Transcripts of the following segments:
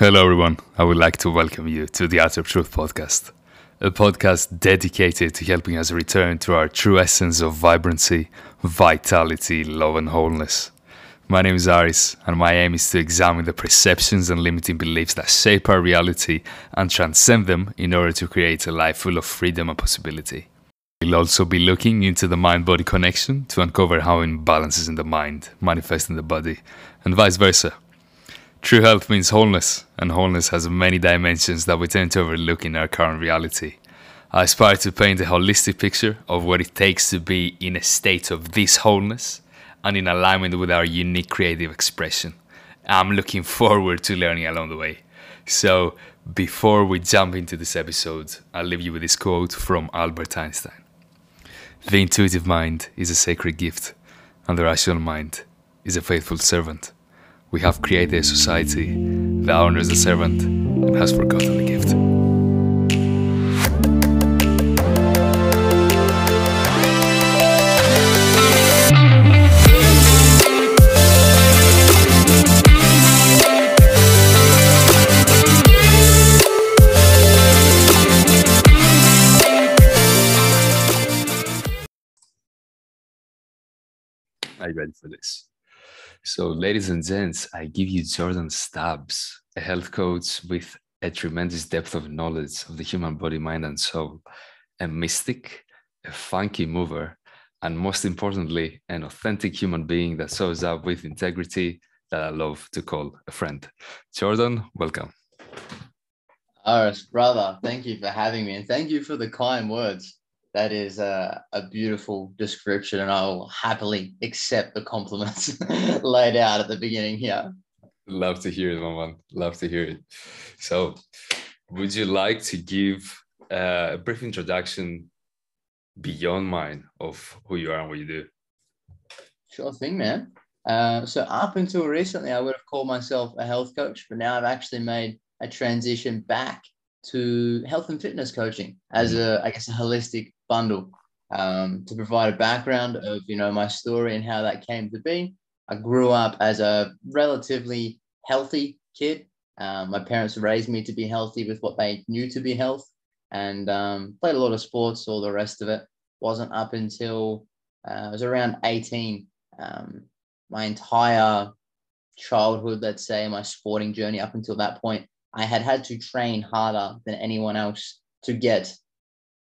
Hello, everyone. I would like to welcome you to the Art of Truth podcast, a podcast dedicated to helping us return to our true essence of vibrancy, vitality, love, and wholeness. My name is Aris, and my aim is to examine the perceptions and limiting beliefs that shape our reality and transcend them in order to create a life full of freedom and possibility. We'll also be looking into the mind body connection to uncover how imbalances in the mind manifest in the body, and vice versa. True health means wholeness, and wholeness has many dimensions that we tend to overlook in our current reality. I aspire to paint a holistic picture of what it takes to be in a state of this wholeness and in alignment with our unique creative expression. I'm looking forward to learning along the way. So, before we jump into this episode, I'll leave you with this quote from Albert Einstein The intuitive mind is a sacred gift, and the rational mind is a faithful servant. We have created a society that honors the servant and has forgotten the gift. Are you ready for this? So, ladies and gents, I give you Jordan Stubbs, a health coach with a tremendous depth of knowledge of the human body, mind, and soul, a mystic, a funky mover, and most importantly, an authentic human being that shows up with integrity that I love to call a friend. Jordan, welcome. Aris, brother, thank you for having me and thank you for the kind words that is a, a beautiful description, and I will happily accept the compliments laid out at the beginning here. Love to hear it, Maman. Love to hear it. So, would you like to give uh, a brief introduction beyond mine of who you are and what you do? Sure thing, man. Uh, so, up until recently, I would have called myself a health coach, but now I've actually made a transition back to health and fitness coaching as a, I guess, a holistic bundle um, to provide a background of, you know, my story and how that came to be. I grew up as a relatively healthy kid. Um, my parents raised me to be healthy with what they knew to be health and um, played a lot of sports, all the rest of it. Wasn't up until uh, I was around 18. Um, my entire childhood, let's say, my sporting journey up until that point I had had to train harder than anyone else to get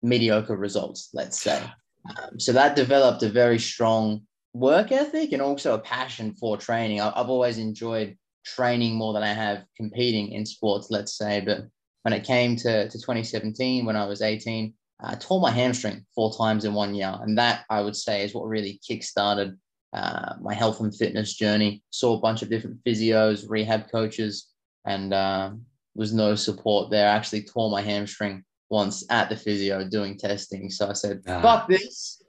mediocre results, let's say. Um, so that developed a very strong work ethic and also a passion for training. I, I've always enjoyed training more than I have competing in sports, let's say. But when it came to, to 2017, when I was 18, I tore my hamstring four times in one year. And that I would say is what really kickstarted uh, my health and fitness journey. Saw a bunch of different physios, rehab coaches, and uh, was no support there. I actually tore my hamstring once at the physio doing testing. So I said, ah. fuck this.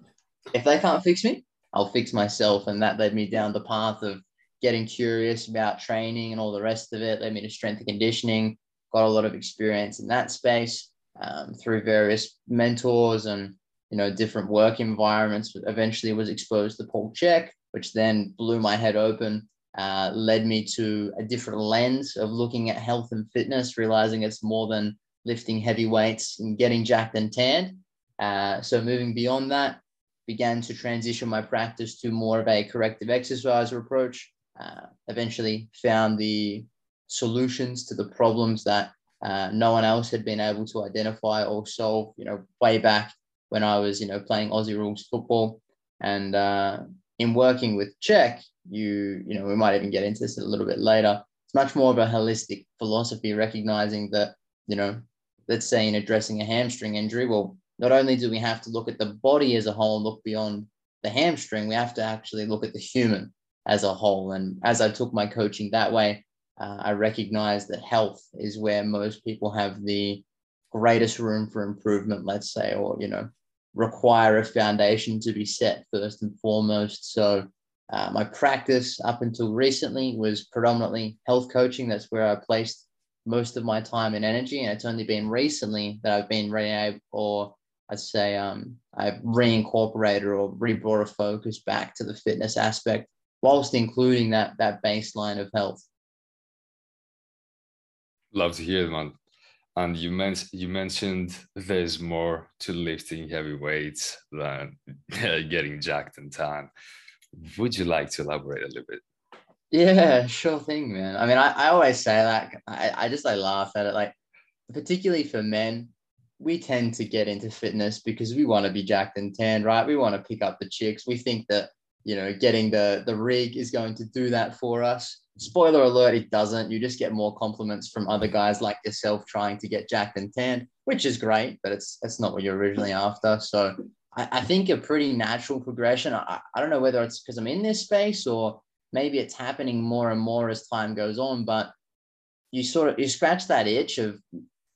If they can't fix me, I'll fix myself. And that led me down the path of getting curious about training and all the rest of it, led me to strength and conditioning, got a lot of experience in that space um, through various mentors and you know different work environments eventually was exposed to paul Chek, which then blew my head open uh, led me to a different lens of looking at health and fitness, realizing it's more than lifting heavy weights and getting jacked and tanned. Uh, so moving beyond that, began to transition my practice to more of a corrective exercise approach. Uh, eventually found the solutions to the problems that uh, no one else had been able to identify or solve, you know, way back when I was, you know, playing Aussie rules football. And uh, in working with Chek, you you know we might even get into this a little bit later it's much more of a holistic philosophy recognizing that you know let's say in addressing a hamstring injury well not only do we have to look at the body as a whole and look beyond the hamstring we have to actually look at the human as a whole and as i took my coaching that way uh, i recognize that health is where most people have the greatest room for improvement let's say or you know require a foundation to be set first and foremost so uh, my practice up until recently was predominantly health coaching. That's where I placed most of my time and energy. And it's only been recently that I've been re or I'd say um, I've reincorporated or re-brought a focus back to the fitness aspect, whilst including that that baseline of health. Love to hear man. And you mentioned you mentioned there's more to lifting heavy weights than getting jacked and tan. Would you like to elaborate a little bit? Yeah, sure thing, man. I mean, I, I always say that. I, I just like laugh at it. Like, particularly for men, we tend to get into fitness because we want to be jacked and tanned, right? We want to pick up the chicks. We think that, you know, getting the the rig is going to do that for us. Spoiler alert, it doesn't. You just get more compliments from other guys like yourself trying to get jacked and tanned, which is great, but it's it's not what you're originally after. So I, I think a pretty natural progression. I, I don't know whether it's because I'm in this space or maybe it's happening more and more as time goes on, but you sort of you scratch that itch of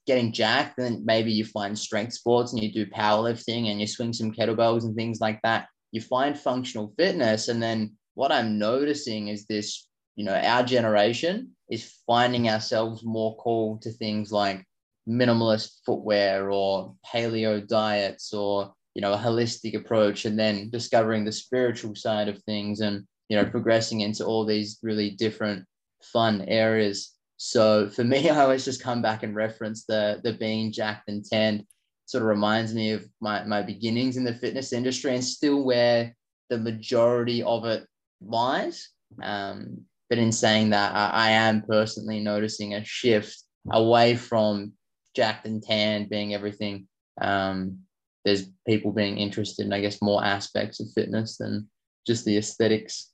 getting jacked, and maybe you find strength sports and you do powerlifting and you swing some kettlebells and things like that. You find functional fitness, and then what I'm noticing is this, you know, our generation is finding ourselves more called to things like minimalist footwear or paleo diets or you know a holistic approach and then discovering the spiritual side of things and you know, progressing into all these really different fun areas. So for me, I always just come back and reference the the being jacked and tanned. Sort of reminds me of my my beginnings in the fitness industry and still where the majority of it lies. Um, but in saying that, I, I am personally noticing a shift away from jacked and tanned being everything. Um, there's people being interested in, I guess, more aspects of fitness than just the aesthetics.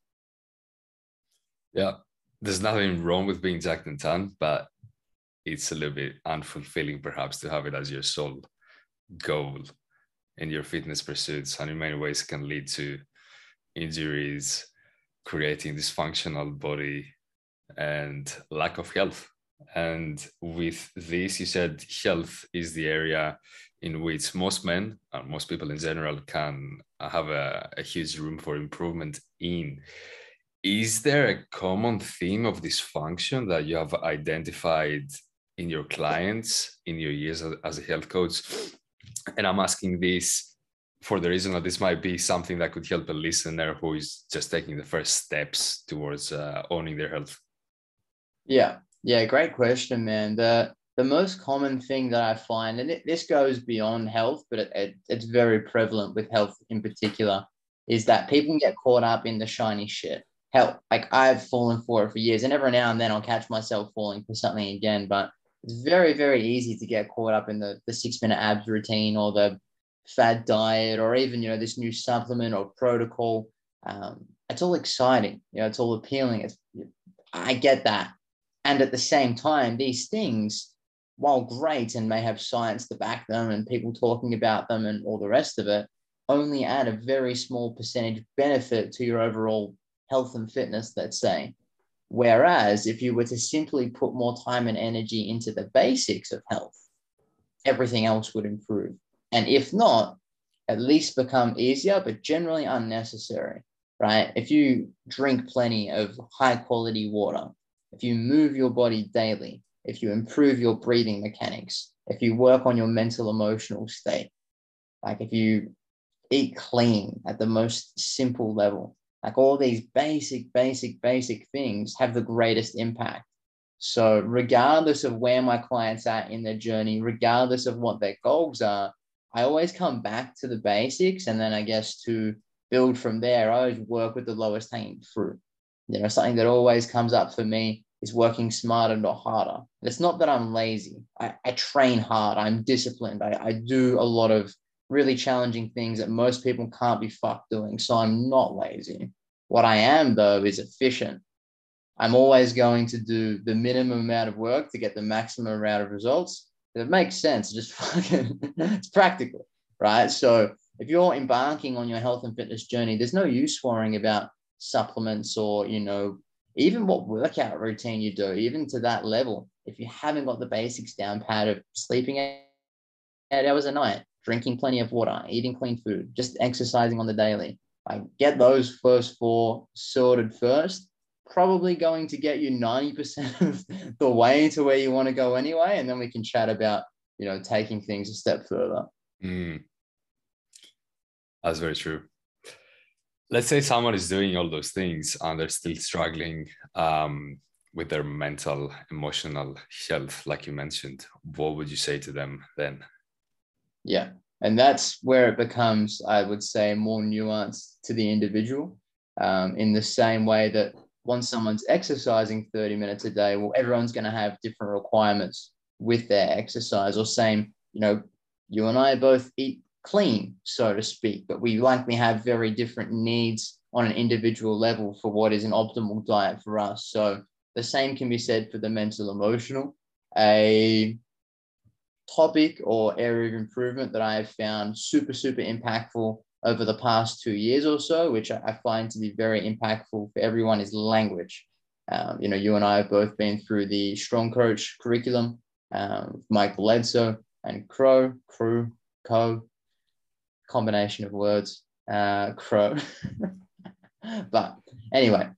Yeah, there's nothing wrong with being jacked and tan, but it's a little bit unfulfilling perhaps to have it as your sole goal in your fitness pursuits. And in many ways, can lead to injuries, creating dysfunctional body, and lack of health. And with this, you said health is the area in which most men and most people in general can have a, a huge room for improvement in is there a common theme of dysfunction that you have identified in your clients in your years as a health coach? And i'm asking this for the reason that this might be something that could help a listener who is just taking the first steps towards uh, owning their health. Yeah. Yeah great question man. The the most common thing that i find and it, this goes beyond health but it, it, it's very prevalent with health in particular is that people get caught up in the shiny shit hell, like I've fallen for it for years, and every now and then I'll catch myself falling for something again. But it's very, very easy to get caught up in the the six minute abs routine or the fad diet or even you know this new supplement or protocol. Um, it's all exciting, you know, it's all appealing. It's I get that, and at the same time, these things, while great and may have science to back them and people talking about them and all the rest of it, only add a very small percentage benefit to your overall health and fitness, let's say. Whereas if you were to simply put more time and energy into the basics of health, everything else would improve. And if not, at least become easier, but generally unnecessary, right? If you drink plenty of high quality water, if you move your body daily, if you improve your breathing mechanics, if you work on your mental emotional state, like if you eat clean at the most simple level, like all these basic, basic, basic things have the greatest impact. So, regardless of where my clients are in their journey, regardless of what their goals are, I always come back to the basics. And then I guess to build from there, I always work with the lowest hanging fruit. You know, something that always comes up for me is working smarter, not harder. it's not that I'm lazy. I, I train hard. I'm disciplined. I, I do a lot of really challenging things that most people can't be fucked doing. So I'm not lazy. What I am, though, is efficient. I'm always going to do the minimum amount of work to get the maximum amount of results. If It makes sense. Just fucking, it's practical, right? So if you're embarking on your health and fitness journey, there's no use worrying about supplements or, you know, even what workout routine you do, even to that level. If you haven't got the basics down pat of sleeping eight hours a night, drinking plenty of water, eating clean food, just exercising on the daily. Like get those first four sorted first. Probably going to get you 90% of the way to where you want to go anyway. And then we can chat about, you know, taking things a step further. Mm. That's very true. Let's say someone is doing all those things and they're still struggling um, with their mental, emotional health, like you mentioned, what would you say to them then? Yeah. And that's where it becomes, I would say, more nuanced to the individual. Um, in the same way that once someone's exercising 30 minutes a day, well, everyone's going to have different requirements with their exercise, or same, you know, you and I both eat clean, so to speak, but we likely have very different needs on an individual level for what is an optimal diet for us. So the same can be said for the mental emotional. A topic or area of improvement that I have found super, super impactful over the past two years or so, which I find to be very impactful for everyone, is language. Um, you know, you and I have both been through the Strong Coach curriculum, um, Mike Bledsoe and Crow, Crew, Co, combination of words, uh, Crow. but anyway,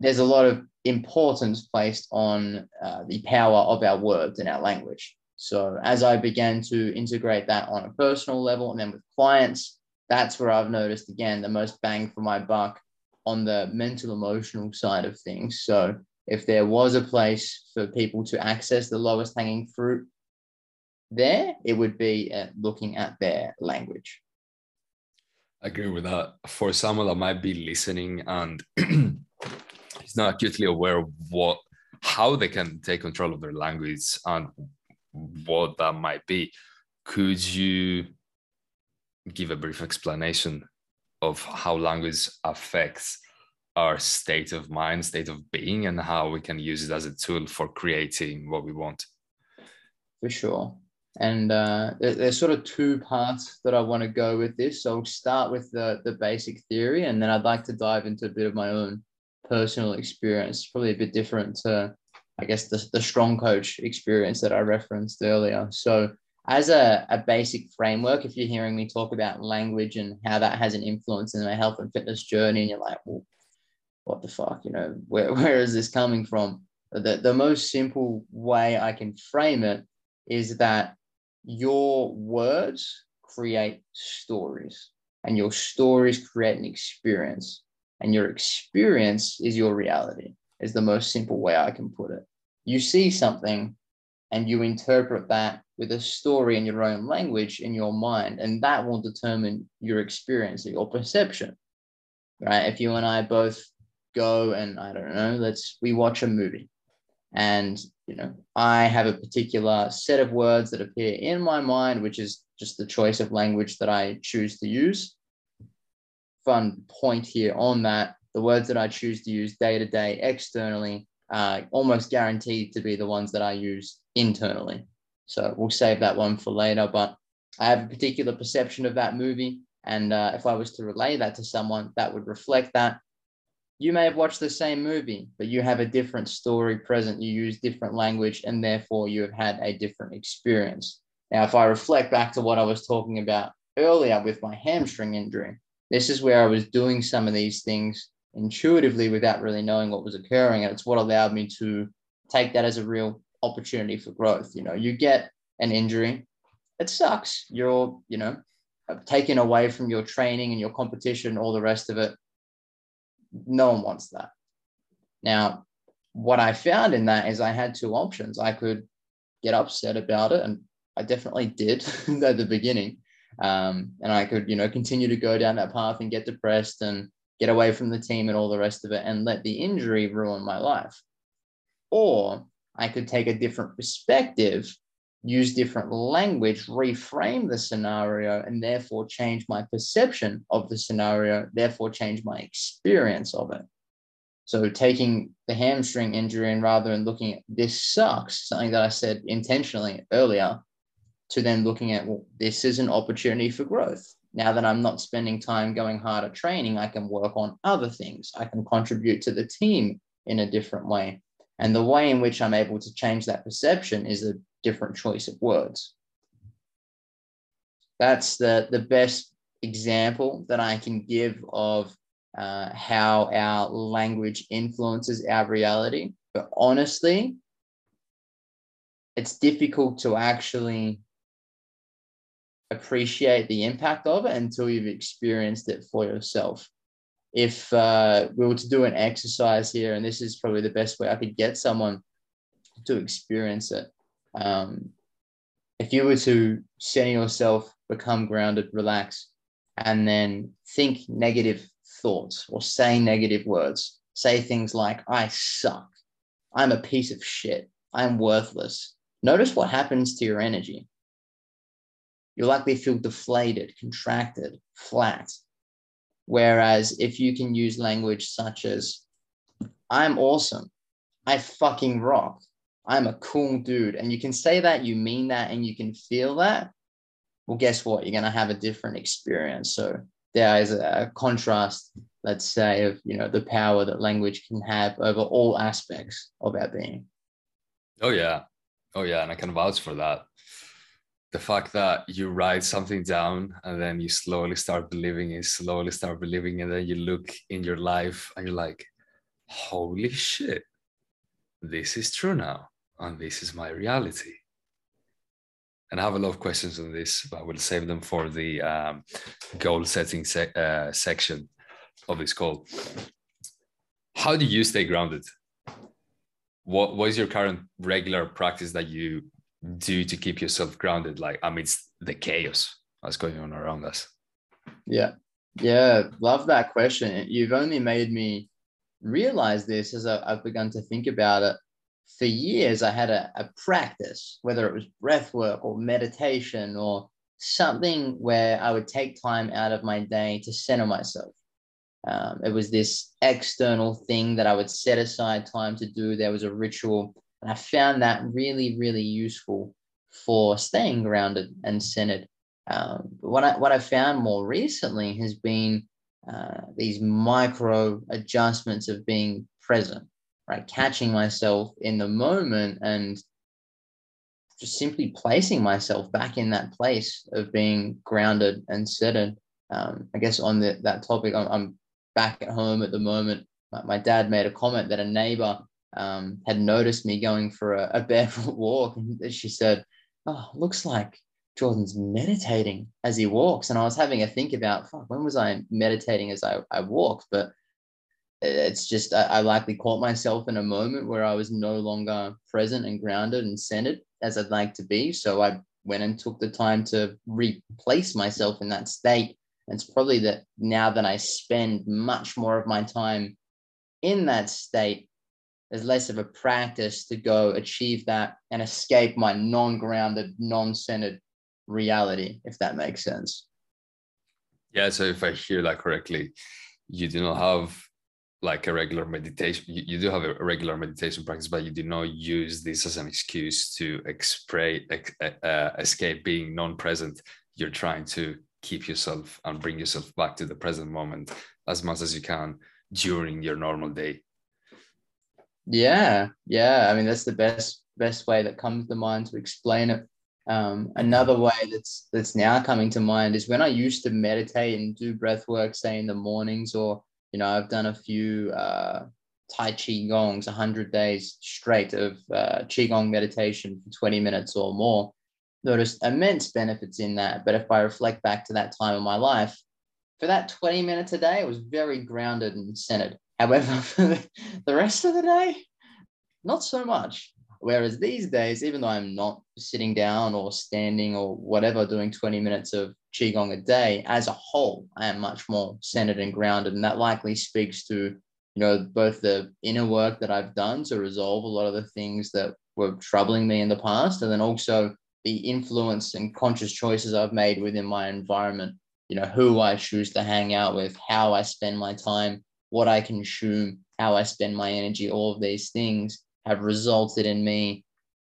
there's a lot of importance placed on uh, the power of our words and our language. So as I began to integrate that on a personal level and then with clients, that's where I've noticed again the most bang for my buck on the mental emotional side of things. So if there was a place for people to access the lowest hanging fruit there, it would be looking at their language. I agree with that. For someone that might be listening and he's not acutely aware of what how they can take control of their language and what that might be, could you give a brief explanation of how language affects our state of mind, state of being, and how we can use it as a tool for creating what we want. For sure. And uh, there's sort of two parts that I want to go with this. So I'll start with the, the basic theory, and then I'd like to dive into a bit of my own personal experience, probably a bit different to, I guess, the, the strong coach experience that I referenced earlier. So as a, a basic framework, if you're hearing me talk about language and how that has an influence in my health and fitness journey, and you're like, well, what the fuck, you know, where, where is this coming from? The, the most simple way I can frame it is that your words create stories, and your stories create an experience, and your experience is your reality, is the most simple way I can put it. You see something and you interpret that with a story in your own language in your mind, and that will determine your experience, your perception. Right? If you and I both go and I don't know, let's we watch a movie, and you know I have a particular set of words that appear in my mind, which is just the choice of language that I choose to use. Fun point here on that: the words that I choose to use day to day externally uh, almost guaranteed to be the ones that I use internally. So we'll save that one for later. But I have a particular perception of that movie. And uh, if I was to relay that to someone, that would reflect that. You may have watched the same movie, but you have a different story present. You use different language, and therefore you have had a different experience. Now, if I reflect back to what I was talking about earlier with my hamstring injury, this is where I was doing some of these things intuitively without really knowing what was occurring. And it's what allowed me to take that as a real opportunity for growth. You know, you get an injury, it sucks. You're, you know, taken away from your training and your competition, all the rest of it. No one wants that. Now, what I found in that is I had two options. I could get upset about it, and I definitely did at the beginning. Um, and I could, you know, continue to go down that path and get depressed and get away from the team and all the rest of it and let the injury ruin my life. Or I could take a different perspective, use different language, reframe the scenario, and therefore change my perception of the scenario, therefore change my experience of it. So taking the hamstring injury and rather than looking at this sucks, something that I said intentionally earlier, to then looking at, well, this is an opportunity for growth. Now that I'm not spending time going hard at training, I can work on other things. I can contribute to the team in a different way. And the way in which I'm able to change that perception is a different choice of words. That's the, the best example that I can give of uh, how our language influences our reality. But honestly, it's difficult to actually appreciate the impact of it until you've experienced it for yourself. if uh, we were to do an exercise here, and this is probably the best way I could get someone to experience it. Um, if you were to center yourself, become grounded, relax, and then think negative thoughts or say negative words, say things like, I suck, I'm a piece of shit, I'm worthless. Notice what happens to your energy. You'll likely feel deflated, contracted, flat. Whereas if you can use language such as, I'm awesome, I fucking rock, I'm a cool dude, and you can say that, you mean that, and you can feel that, well, guess what? You're going to have a different experience. So there is a contrast, let's say, of you know the power that language can have over all aspects of our being. Oh yeah, oh yeah, and I can vouch for that the fact that you write something down and then you slowly start believing it, slowly start believing, and then you look in your life and you're like, holy shit, this is true now, and this is my reality. And I have a lot of questions on this, but we'll save them for the um, goal setting se- uh, section of this call. How do you stay grounded? What, what is your current regular practice that you do to keep yourself grounded, like amidst the chaos that's going on around us? Yeah. Yeah. Love that question. You've only made me realize this as I've begun to think about it. For years, I had a, a practice, whether it was breath work or meditation or something where I would take time out of my day to center myself. Um, it was this external thing that I would set aside time to do. There was a ritual and I found that really, really useful for staying grounded and centered. Um, what I what I found more recently has been uh, these micro adjustments of being present, right? Catching myself in the moment and just simply placing myself back in that place of being grounded and centered. Um, I guess on the, that topic, I'm, I'm, back at home at the moment. My, my dad made a comment that a neighbor um, had noticed me going for a, a barefoot walk. And she said, Oh, looks like Jordan's meditating as he walks. And I was having a think about, fuck, when was I meditating as I, I walked? But it's just, I, I likely caught myself in a moment where I was no longer present and grounded and centered as I'd like to be. So I went and took the time to replace myself in that state. And it's probably that now that I spend much more of my time in that state, there's less of a practice to go achieve that and escape my non-grounded, non-centered reality, if that makes sense. Yeah. So if I hear that correctly, you do not have like a regular meditation. You, you do have a regular meditation practice, but you do not use this as an excuse to express, uh, escape being non-present. You're trying to keep yourself and bring yourself back to the present moment as much as you can during your normal day. Yeah, yeah. I mean, that's the best best way that comes to mind to explain it. Um, another way that's that's now coming to mind is when I used to meditate and do breath work, say in the mornings, or you know, I've done a few uh, Tai Chi Gongs, 100 days straight of uh, Qigong meditation for 20 minutes or more. Noticed immense benefits in that. But if I reflect back to that time in my life, for that 20 minutes a day, it was very grounded and centered. However, for the rest of the day, not so much. Whereas these days, even though I'm not sitting down or standing or whatever, doing 20 minutes of Qigong a day, as a whole, I am much more centered and grounded. And that likely speaks to, you know, both the inner work that I've done to resolve a lot of the things that were troubling me in the past, and then also the influence and conscious choices I've made within my environment. You know, who I choose to hang out with, how I spend my time, what I consume, how I spend my energy, all of these things have resulted in me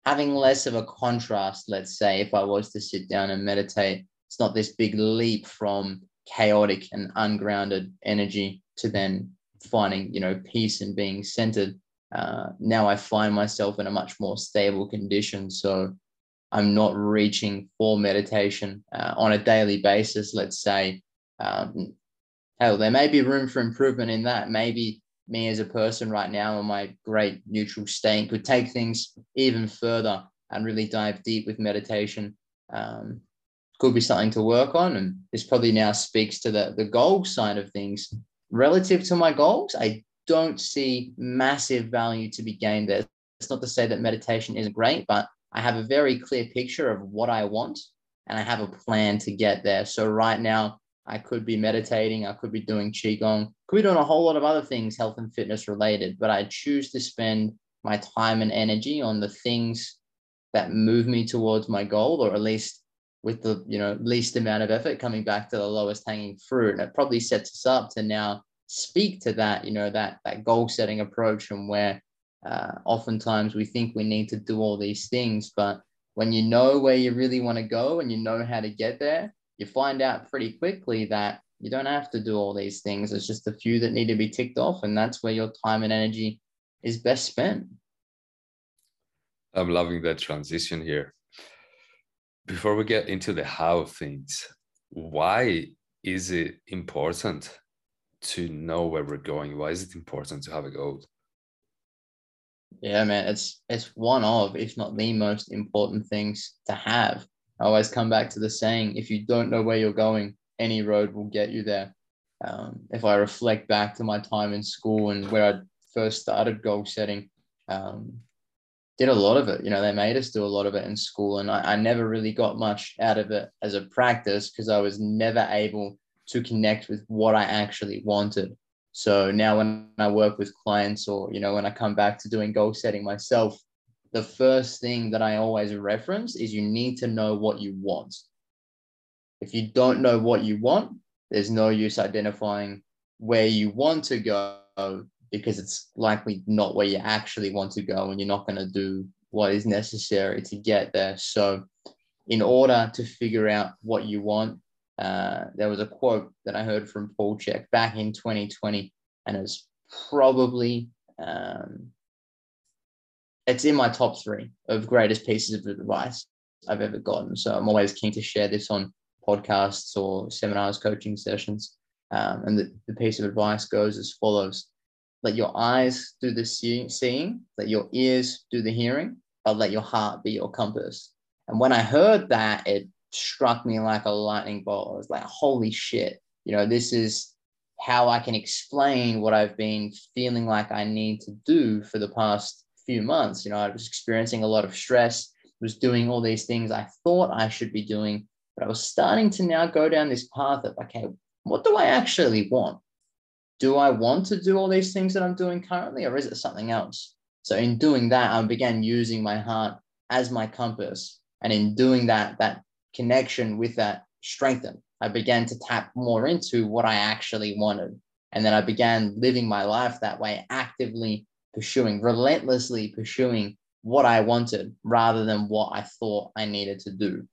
having less of a contrast, let's say, if I was to sit down and meditate. It's not this big leap from chaotic and ungrounded energy to then finding, you know, peace and being centered. Uh, now I find myself in a much more stable condition. So I'm not reaching for meditation uh, on a daily basis, let's say. Um, hell, there may be room for improvement in that. Maybe me as a person right now in my great neutral state could take things even further and really dive deep with meditation. Um, could be something to work on. And this probably now speaks to the, the goal side of things. relative to my goals, I don't see massive value to be gained there. It's not to say that meditation isn't great, but I have a very clear picture of what I want and I have a plan to get there. So right now, I could be meditating, I could be doing Qigong, could be doing a whole lot of other things, health and fitness related, but I choose to spend my time and energy on the things that move me towards my goal, or at least with the you know least amount of effort coming back to the lowest hanging fruit. And it probably sets us up to now speak to that, you know, that that goal setting approach and where uh, oftentimes we think we need to do all these things, but when you know where you really want to go and you know how to get there, you find out pretty quickly that you don't have to do all these things. It's just a few that need to be ticked off, and that's where your time and energy is best spent. I'm loving that transition here. Before we get into the how of things, why is it important to know where we're going? Why is it important to have a goal? Yeah, man, it's it's one of, if not the most important things to have. I always come back to the saying: if you don't know where you're going, any road will get you there. Um, if I reflect back to my time in school and where I first started goal setting, um, did a lot of it. You know, they made us do a lot of it in school, and I, I never really got much out of it as a practice because I was never able to connect with what I actually wanted. So now when I work with clients or, you know, when I come back to doing goal setting myself, the first thing that I always reference is you need to know what you want. If you don't know what you want, there's no use identifying where you want to go because it's likely not where you actually want to go and you're not going to do what is necessary to get there. So, in order to figure out what you want, uh, there was a quote that I heard from Paul Chek back in 2020, and it's probably um, it's in my top three of greatest pieces of advice I've ever gotten. So I'm always keen to share this on podcasts or seminars, coaching sessions. Um, and the, the piece of advice goes as follows: Let your eyes do the see- seeing, let your ears do the hearing, but let your heart be your compass. And when I heard that, it struck me like a lightning bolt. I was like, holy shit, you know, this is how I can explain what I've been feeling like I need to do for the past few months. You know, I was experiencing a lot of stress, was doing all these things I thought I should be doing, but I was starting to now go down this path of, okay, what do I actually want? Do I want to do all these things that I'm doing currently, or is it something else? So in doing that, I began using my heart as my compass. And in doing that, that connection with that strengthened. I began to tap more into what I actually wanted. And then I began living my life that way, actively pursuing, relentlessly pursuing what I wanted rather than what I thought I needed to do.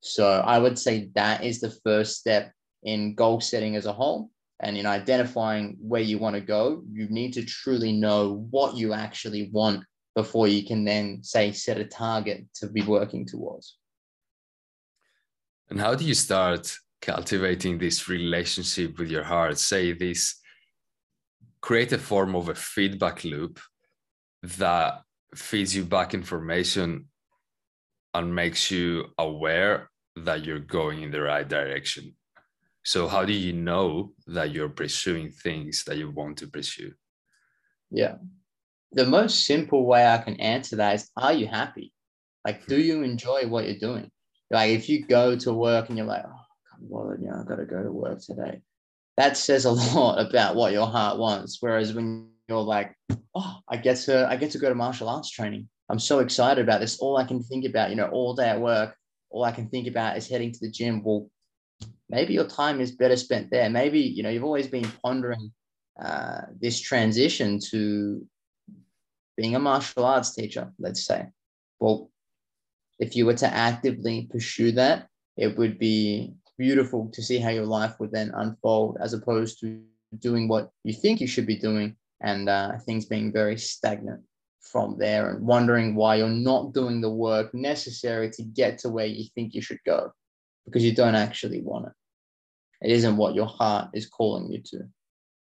So I would say that is the first step in goal setting as a whole. And in identifying where you want to go, you need to truly know what you actually want before you can then say set a target to be working towards. And how do you start cultivating this relationship with your heart? Say this, create a form of a feedback loop that feeds you back information and makes you aware that you're going in the right direction. So, how do you know that you're pursuing things that you want to pursue? Yeah. The most simple way I can answer that is Are you happy? Like, do you enjoy what you're doing? Like if you go to work and you're like, oh, come on, know, I've got to go to work today. That says a lot about what your heart wants. Whereas when you're like, oh, I get to I get to go to martial arts training. I'm so excited about this. All I can think about, you know, all day at work, all I can think about is heading to the gym. Well, maybe your time is better spent there. Maybe, you know, you've always been pondering uh, this transition to being a martial arts teacher, let's say. Well, if you were to actively pursue that, it would be beautiful to see how your life would then unfold as opposed to doing what you think you should be doing and uh, things being very stagnant from there and wondering why you're not doing the work necessary to get to where you think you should go because you don't actually want it. It isn't what your heart is calling you to.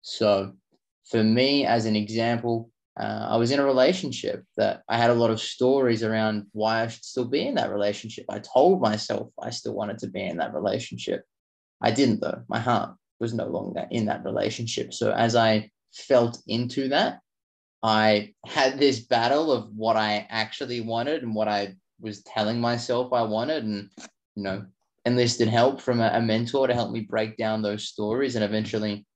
So, for me, as an example, uh, I was in a relationship that I had a lot of stories around why I should still be in that relationship. I told myself I still wanted to be in that relationship. I didn't, though. My heart was no longer in that relationship. So as I felt into that, I had this battle of what I actually wanted and what I was telling myself I wanted, and you know, enlisted help from a, a mentor to help me break down those stories, and eventually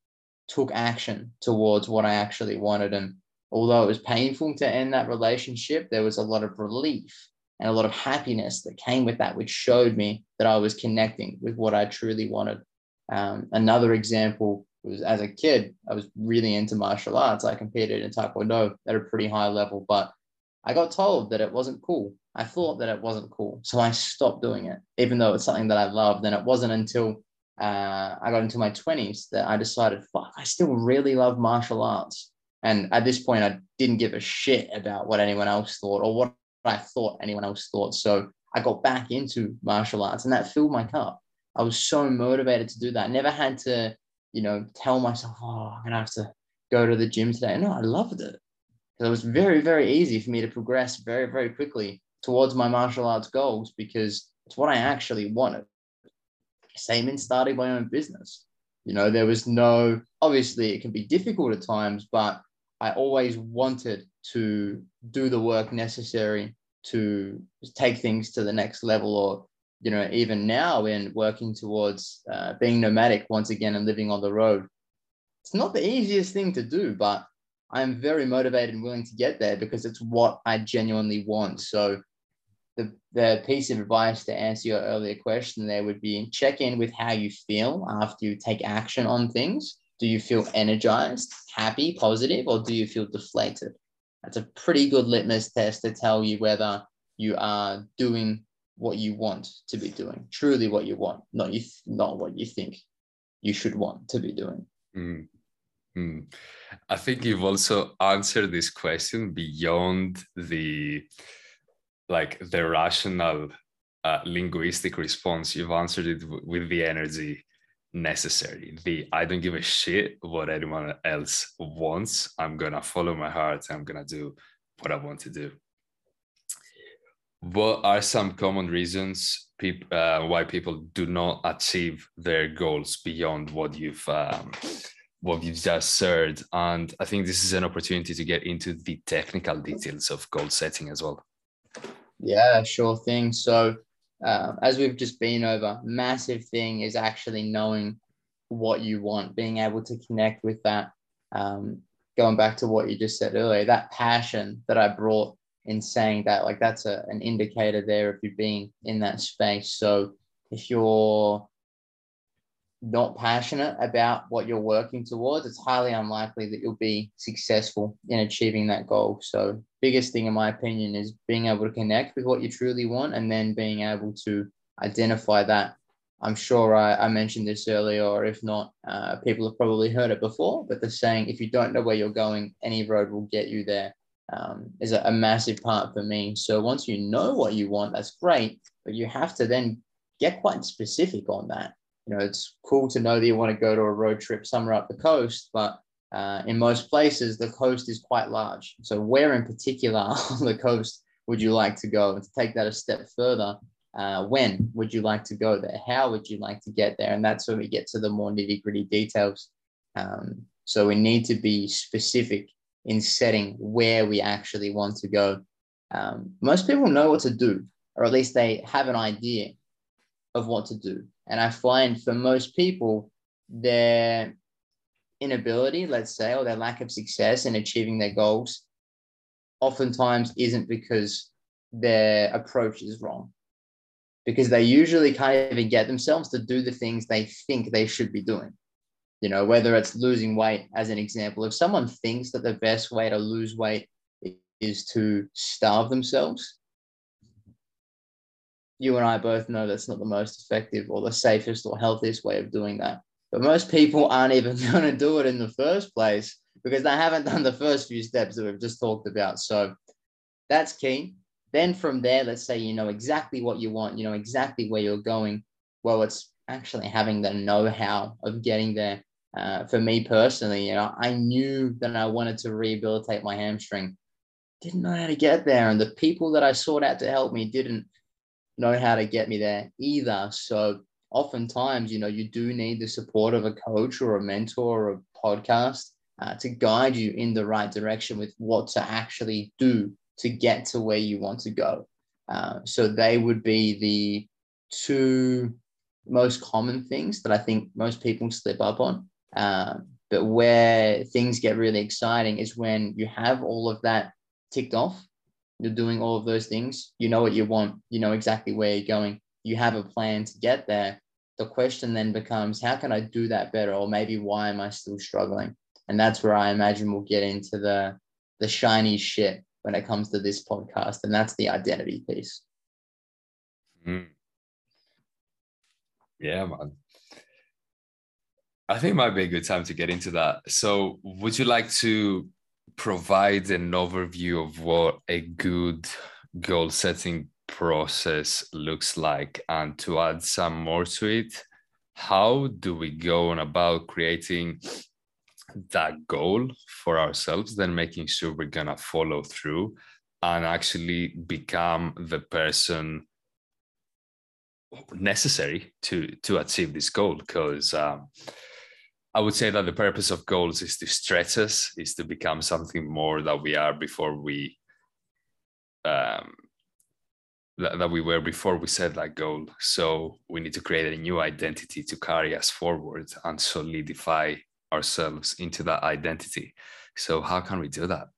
took action towards what I actually wanted. And although it was painful to end that relationship, there was a lot of relief and a lot of happiness that came with that, which showed me that I was connecting with what I truly wanted. Um, another example was as a kid, I was really into martial arts. I competed in Taekwondo at a pretty high level, but I got told that it wasn't cool. I thought that it wasn't cool. So I stopped doing it, even though it's something that I loved. And it wasn't until uh, I got into my 20s that I decided, fuck, I still really love martial arts. And at this point, I didn't give a shit about what anyone else thought or what I thought anyone else thought. So I got back into martial arts and that filled my cup. I was so motivated to do that. I never had to, you know, tell myself, oh, I'm going to have to go to the gym today. No, I loved it. Because it was very, very easy for me to progress very, very quickly towards my martial arts goals because it's what I actually wanted. Same in starting my own business. You know, there was no, obviously, it can be difficult at times, but I always wanted to do the work necessary to take things to the next level or you know even now in working towards uh, being nomadic once again and living on the road. It's not the easiest thing to do but i'm very motivated and willing to get there because it's what i genuinely want. So the, the piece of advice to answer your earlier question there would be check in with how you feel after you take action on things do you feel energized, happy, positive, or do you feel deflated? That's a pretty good litmus test to tell you whether you are doing what you want to be doing, truly what you want, not you, not what you think you should want to be doing. Mm. I think you've also answered this question beyond the like the rational uh, linguistic response. You've answered it w- with the energy necessary. The I don't give a shit what anyone else wants. I'm gonna follow my heart. I'm gonna do what I want to do. What are some common reasons people uh, why people do not achieve their goals beyond what you've um, what you've just heard? And I think this is an opportunity to get into the technical details of goal setting as well. Yeah, sure thing. So uh, as we've just been over, massive thing is actually knowing what you want, being able to connect with that. Um, going back to what you just said earlier, that passion that I brought in saying that, like that's a, an indicator there if you're being in that space. So if you're not passionate about what you're working towards, it's highly unlikely that you'll be successful in achieving that goal. So, biggest thing, in my opinion, is being able to connect with what you truly want and then being able to identify that. I'm sure I, I mentioned this earlier, or if not, uh, people have probably heard it before. But the saying, if you don't know where you're going, any road will get you there, um, is a, a massive part for me. So, once you know what you want, that's great, but you have to then get quite specific on that you know, it's cool to know that you want to go to a road trip somewhere up the coast, but uh, in most places, the coast is quite large. So, where in particular on the coast would you like to go? And to take that a step further, uh, when would you like to go there? How would you like to get there? And that's when we get to the more nitty gritty details. Um, so, we need to be specific in setting where we actually want to go. Um, most people know what to do, or at least they have an idea of what to do. And I find for most people, their inability, let's say, or their lack of success in achieving their goals oftentimes isn't because their approach is wrong. Because they usually can't even get themselves to do the things they think they should be doing. You know, whether it's losing weight, as an example, if someone thinks that the best way to lose weight is to starve themselves, you and I both know that's not the most effective or the safest or healthiest way of doing that. But most people aren't even going to do it in the first place because they haven't done the first few steps that we've just talked about. So that's key. Then from there, let's say you know exactly what you want, you know exactly where you're going. Well, it's actually having the know how of getting there. Uh, for me personally, you know, I knew that I wanted to rehabilitate my hamstring. Didn't know how to get there. And the people that I sought out to help me didn't know how to get me there either. So oftentimes, you know, you do need the support of a coach or a mentor or a podcast uh, to guide you in the right direction with what to actually do to get to where you want to go. Uh, so they would be the two most common things that I think most people slip up on. Um, but where things get really exciting is when you have all of that ticked off. You're doing all of those things. You know what you want. You know exactly where you're going. You have a plan to get there. The question then becomes, how can I do that better? Or maybe why am I still struggling? And that's where I imagine we'll get into the the shiny shit when it comes to this podcast, and that's the identity piece. Mm. Yeah, man. I think it might be a good time to get into that. So, would you like to provide an overview of what a good goal setting process looks like? And to add some more to it, how do we go on about creating that goal for ourselves, then making sure we're going to follow through and actually become the person necessary to to achieve this goal because um, I would say that the purpose of goals is to stretch us, is to become something more that we are before we um, that, that we were before we set that goal. So we need to create a new identity to carry us forward and solidify ourselves into that identity. So how can we do that?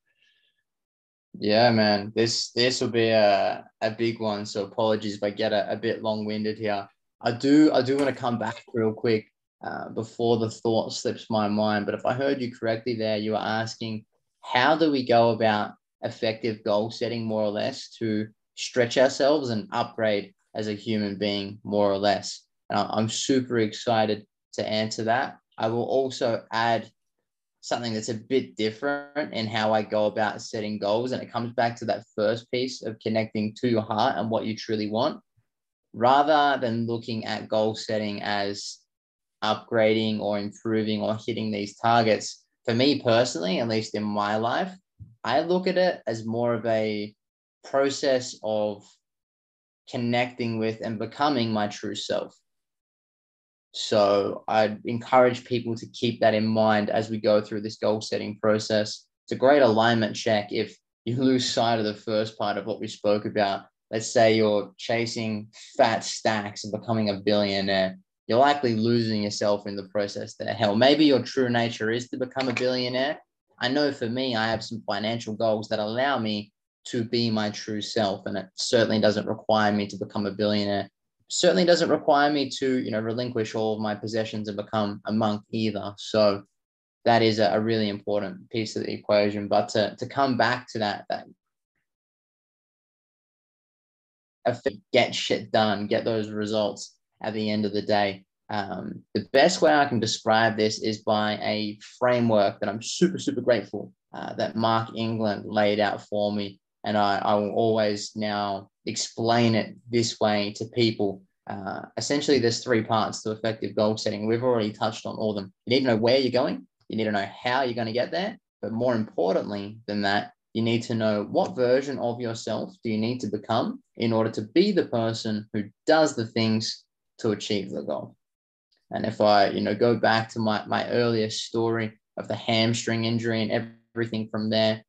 Yeah, man, this this will be a, a big one. So apologies if I get a, a bit long winded here. I do I do want to come back real quick uh, before the thought slips my mind. But if I heard you correctly there, you were asking how do we go about effective goal setting more or less to stretch ourselves and upgrade as a human being more or less. And I'm super excited to answer that. I will also add something that's a bit different in how I go about setting goals. And it comes back to that first piece of connecting to your heart and what you truly want, rather than looking at goal setting as upgrading or improving or hitting these targets. For me personally, at least in my life, I look at it as more of a process of connecting with and becoming my true self. So I'd encourage people to keep that in mind as we go through this goal setting process. It's a great alignment check if you lose sight of the first part of what we spoke about. Let's say you're chasing fat stacks and becoming a billionaire. You're likely losing yourself in the process there. Hell, maybe your true nature is to become a billionaire. I know for me, I have some financial goals that allow me to be my true self. And it certainly doesn't require me to become a billionaire certainly doesn't require me to, you know, relinquish all of my possessions and become a monk either. So that is a, really important piece of the equation. But to, to come back to that, that get shit done, get those results at the end of the day. Um, the best way I can describe this is by a framework that I'm super, super grateful uh, that Mark England laid out for me. And I, I will always now explain it this way to people. Uh, essentially, there's three parts to effective goal setting. We've already touched on all of them. You need to know where you're going, you need to know how you're going to get there, but more importantly than that, you need to know what version of yourself do you need to become in order to be the person who does the things to achieve the goal. And if I, you know, go back to my my earlier story of the hamstring injury and everything from there,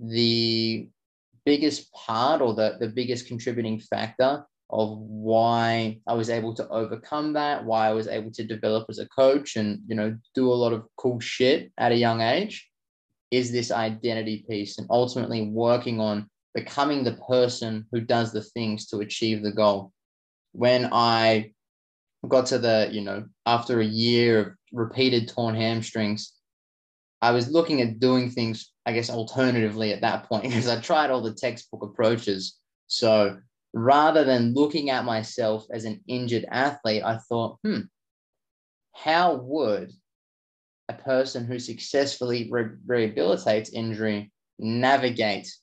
the biggest part or the, the biggest contributing factor of why I was able to overcome that, why I was able to develop as a coach and, you know, do a lot of cool shit at a young age is this identity piece and ultimately working on becoming the person who does the things to achieve the goal. When I got to the, you know, after a year of repeated torn hamstrings, I was looking at doing things, I guess, alternatively at that point because I tried all the textbook approaches. So rather than looking at myself as an injured athlete, I thought, hmm, how would a person who successfully re- rehabilitates injury navigate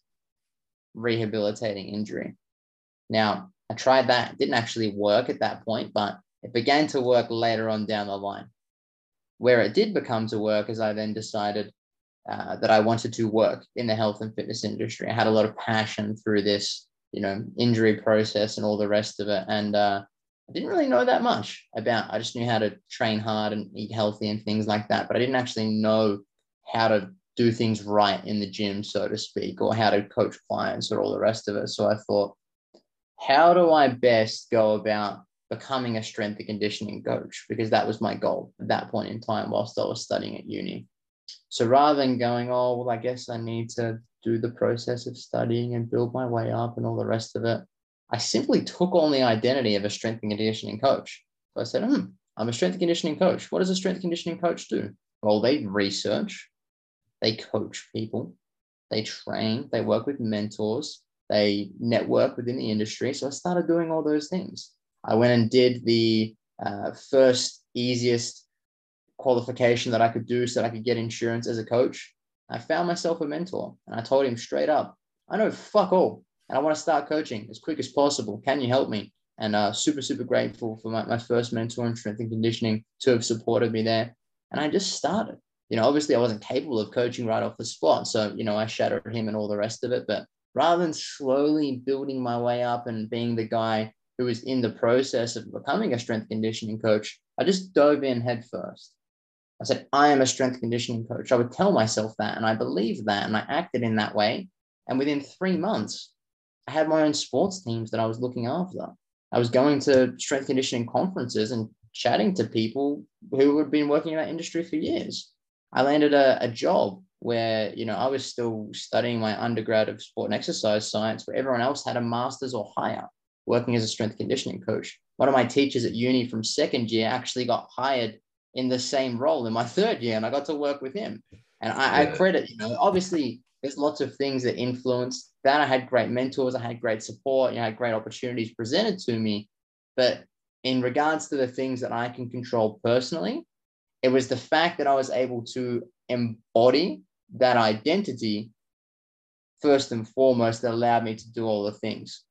rehabilitating injury? Now, I tried that, it didn't actually work at that point, but it began to work later on down the line. Where it did become to work is I then decided uh, that I wanted to work in the health and fitness industry. I had a lot of passion through this, you know, injury process and all the rest of it. And uh, I didn't really know that much about. I just knew how to train hard and eat healthy and things like that, but I didn't actually know how to do things right in the gym, so to speak, or how to coach clients or all the rest of it. So I thought, how do I best go about becoming a strength and conditioning coach? Because that was my goal at that point in time whilst I was studying at uni. So rather than going, oh, well, I guess I need to do the process of studying and build my way up and all the rest of it, I simply took on the identity of a strength and conditioning coach. So I said, hmm, I'm a strength and conditioning coach. What does a strength and conditioning coach do? Well, they research, they coach people, they train, they work with mentors, they network within the industry. So I started doing all those things. I went and did the uh, first easiest qualification that I could do so that I could get insurance as a coach. I found myself a mentor and I told him straight up, I know fuck all and I want to start coaching as quick as possible. Can you help me? And uh, super, super grateful for my, my first mentor in strength and conditioning to have supported me there. And I just started. You know, obviously I wasn't capable of coaching right off the spot. So, you know, I shadowed him and all the rest of it. But rather than slowly building my way up and being the guy who was in the process of becoming a strength conditioning coach, I just dove in head first. I said, I am a strength conditioning coach. I would tell myself that, and I believed that, and I acted in that way. And within three months, I had my own sports teams that I was looking after. I was going to strength conditioning conferences and chatting to people who had been working in that industry for years. I landed a, a job where you know I was still studying my undergrad of sport and exercise science, where everyone else had a master's or higher, working as a strength conditioning coach. One of my teachers at uni from second year actually got hired in the same role in my third year, and I got to work with him. And I, yeah. I credit, you know, obviously there's lots of things that influenced that. I had great mentors, I had great support, you know, I had great opportunities presented to me. But in regards to the things that I can control personally, it was the fact that I was able to embody that identity first and foremost that allowed me to do all the things.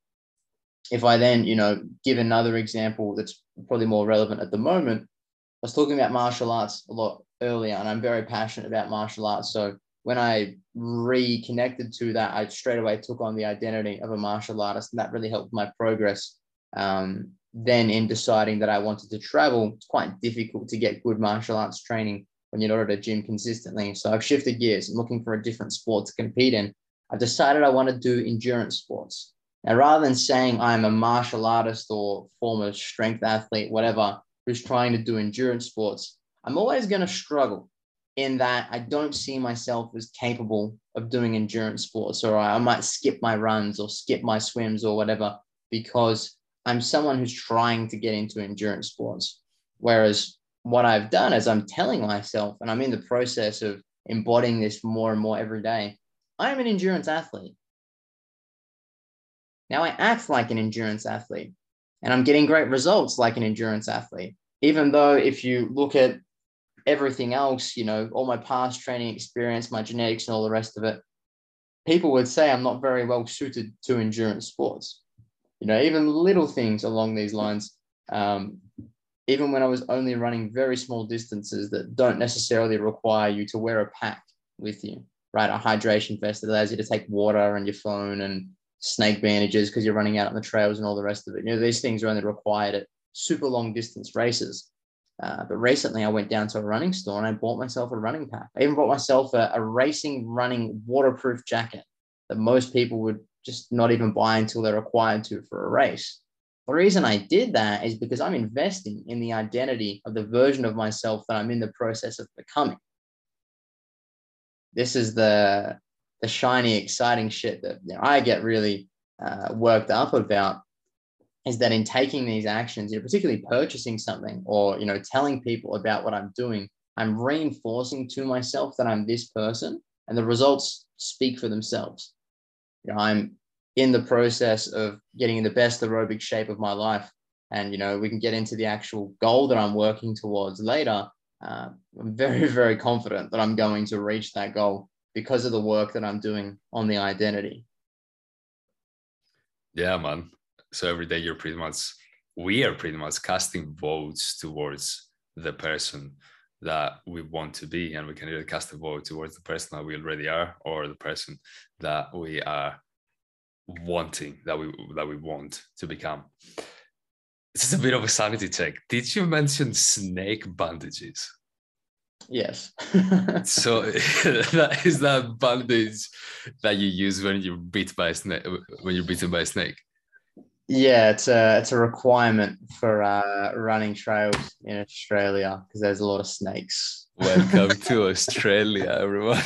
If I then, you know, give another example that's probably more relevant at the moment, I was talking about martial arts a lot earlier, and I'm very passionate about martial arts. So when I reconnected to that, I straight away took on the identity of a martial artist, and that really helped my progress. Um, then, in deciding that I wanted to travel, it's quite difficult to get good martial arts training when you're not at a gym consistently. So I've shifted gears. I'm looking for a different sport to compete in. I've decided I want to do endurance sports. Now, rather than saying I'm a martial artist or former strength athlete, whatever, who's trying to do endurance sports, I'm always going to struggle in that I don't see myself as capable of doing endurance sports, or I might skip my runs or skip my swims or whatever because I'm someone who's trying to get into endurance sports. Whereas what I've done is I'm telling myself, and I'm in the process of embodying this more and more every day, I'm an endurance athlete. Now I act like an endurance athlete and I'm getting great results like an endurance athlete. Even though if you look at everything else, you know, all my past training experience, my genetics and all the rest of it, people would say I'm not very well suited to endurance sports. You know, even little things along these lines. Um, even when I was only running very small distances that don't necessarily require you to wear a pack with you, right? A hydration vest that allows you to take water and your phone and snake bandages because you're running out on the trails and all the rest of it. You know, these things are only required at super long distance races. Uh, but recently I went down to a running store and I bought myself a running pack. I even bought myself a, a racing running waterproof jacket that most people would just not even buy until they're required to for a race. The reason I did that is because I'm investing in the identity of the version of myself that I'm in the process of becoming. This is the the shiny, exciting shit that you know, I get really uh, worked up about is that in taking these actions, you know, particularly purchasing something or you know telling people about what I'm doing, I'm reinforcing to myself that I'm this person, and the results speak for themselves. You know, I'm in the process of getting in the best aerobic shape of my life, and you know we can get into the actual goal that I'm working towards later. Uh, I'm very, very confident that I'm going to reach that goal because of the work that I'm doing on the identity. Yeah, man so every day you're pretty much we are pretty much casting votes towards the person that we want to be and we can either cast a vote towards the person that we already are or the person that we are wanting that we that we want to become this is a bit of a sanity check. Did you mention snake bandages? Yes. so that is that bandage that you use when you're bit by a snake when you're bitten by a snake. Yeah, it's a it's a requirement for uh, running trails in Australia because there's a lot of snakes. Welcome to Australia, everyone.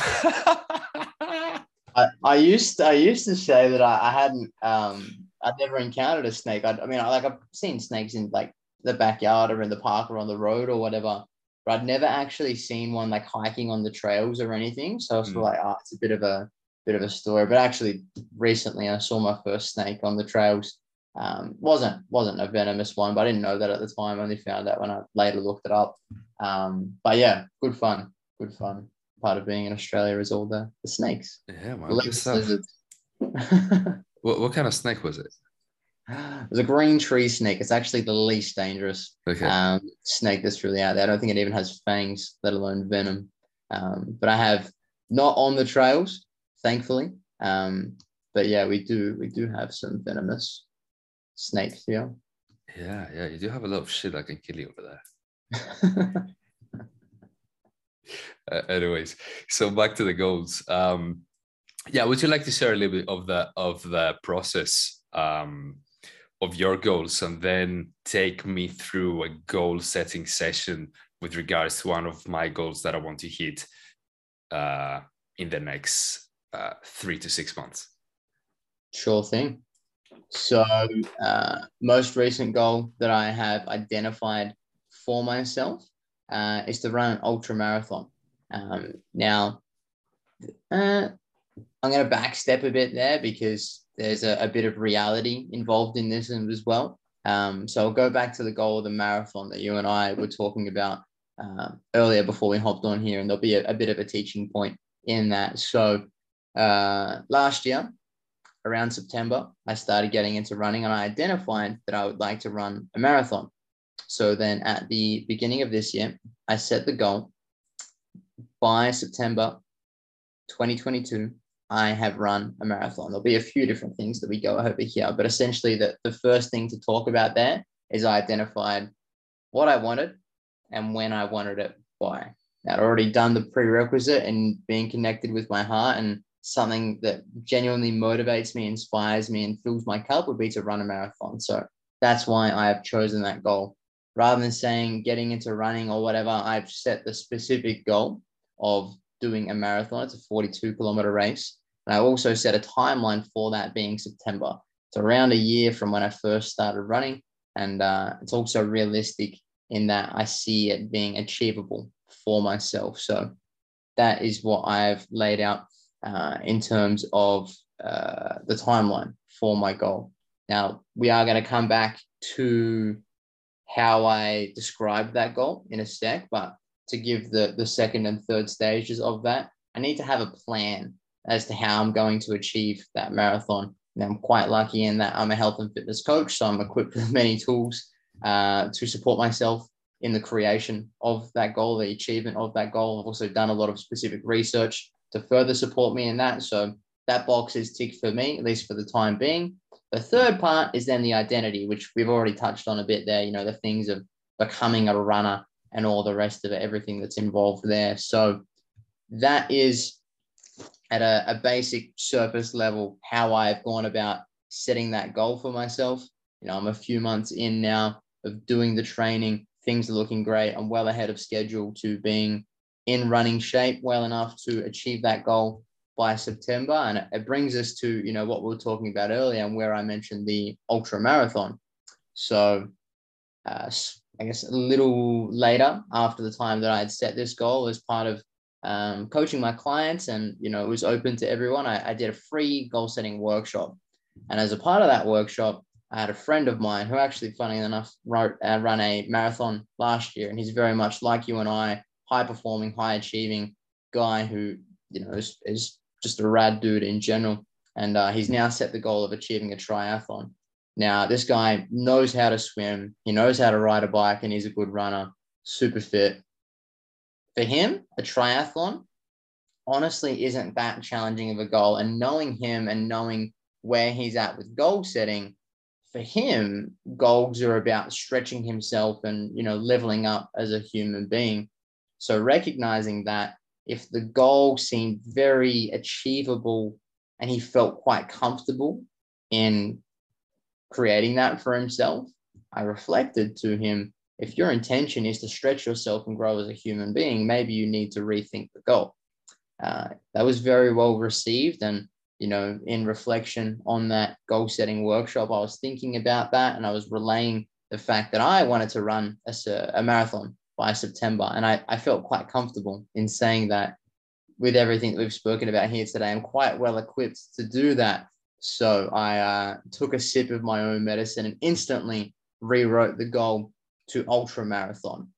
I, I used I used to say that I, I hadn't um I'd never encountered a snake. I, I mean, I, like I've seen snakes in like the backyard or in the park or on the road or whatever, but I'd never actually seen one like hiking on the trails or anything. So I was mm. like, oh, it's a bit of a bit of a story. But actually, recently I saw my first snake on the trails. Um, wasn't wasn't a venomous one, but I didn't know that at the time. I only found out when I later looked it up. Um, but yeah, good fun, good fun. Part of being in Australia is all the, the snakes. Yeah, man. The what, what kind of snake was it? It was a green tree snake. It's actually the least dangerous okay. um, snake that's really out there. I don't think it even has fangs, let alone venom. Um, but I have not on the trails, thankfully. Um, but yeah, we do we do have some venomous snakes here. Yeah, yeah, you do have a lot of shit that can kill you over there. uh, anyways, so back to the goals. Um, yeah, would you like to share a little bit of the of the process um, of your goals, and then take me through a goal setting session with regards to one of my goals that I want to hit uh, in the next uh, three to six months? Sure thing. So, uh, most recent goal that I have identified for myself uh, is to run an ultra marathon. Um, now, uh, I'm going to backstep a bit there because there's a, a bit of reality involved in this as well. Um, so I'll go back to the goal of the marathon that you and I were talking about uh, earlier before we hopped on here, and there'll be a, a bit of a teaching point in that. So uh, last year, around September, I started getting into running, and I identified that I would like to run a marathon. So then, at the beginning of this year, I set the goal by September 2022 I have run a marathon. There'll be a few different things that we go over here, but essentially the, the first thing to talk about there is I identified what I wanted and when I wanted it by. I'd already done the prerequisite and being connected with my heart and something that genuinely motivates me, inspires me, and fills my cup would be to run a marathon. So that's why I have chosen that goal. Rather than saying getting into running or whatever, I've set the specific goal of doing a marathon. It's a 42 kilometer race. And I also set a timeline for that being September. It's around a year from when I first started running. And uh, it's also realistic in that I see it being achievable for myself. So that is what I've laid out uh, in terms of uh, the timeline for my goal. Now, we are going to come back to how I describe that goal in a sec, but to give the the second and third stages of that, I need to have a plan as to how I'm going to achieve that marathon. And I'm quite lucky in that I'm a health and fitness coach, so I'm equipped with many tools uh, to support myself in the creation of that goal, the achievement of that goal. I've also done a lot of specific research to further support me in that. So that box is ticked for me, at least for the time being. The third part is then the identity, which we've already touched on a bit there, you know, the things of becoming a runner and all the rest of it, everything that's involved there. So that is at a, a basic surface level how I've gone about setting that goal for myself. You know, I'm a few months in now of doing the training. Things are looking great. I'm well ahead of schedule to being in running shape well enough to achieve that goal by September. And it brings us to, you know, what we were talking about earlier and where I mentioned the ultra marathon. So uh, I guess a little later after the time that I had set this goal as part of um, coaching my clients and you know it was open to everyone I, I, did a free goal setting workshop and as a part of that workshop i had a friend of mine who actually funny enough wrote uh, ran a marathon last year and he's very much like you and i high performing high achieving guy who you know is, is just a rad dude in general and uh, he's now set the goal of achieving a triathlon now, this guy knows how to swim, he knows how to ride a bike, and he's a good runner, super fit. For him, a triathlon honestly isn't that challenging of a goal. And knowing him and knowing where he's at with goal setting, for him, goals are about stretching himself and you know leveling up as a human being. So recognizing that if the goal seemed very achievable and he felt quite comfortable in creating that for himself, I reflected to him if your intention is to stretch yourself and grow as a human being, maybe you need to rethink the goal. Uh, that was very well received. And, you know, in reflection on that goal setting workshop, I was thinking about that and I was relaying the fact that I wanted to run a, a marathon by September. And I, I felt quite comfortable in saying that with everything that we've spoken about here today, I'm quite well equipped to do that. So I uh, took a sip of my own medicine and instantly rewrote the goal to ultra marathon.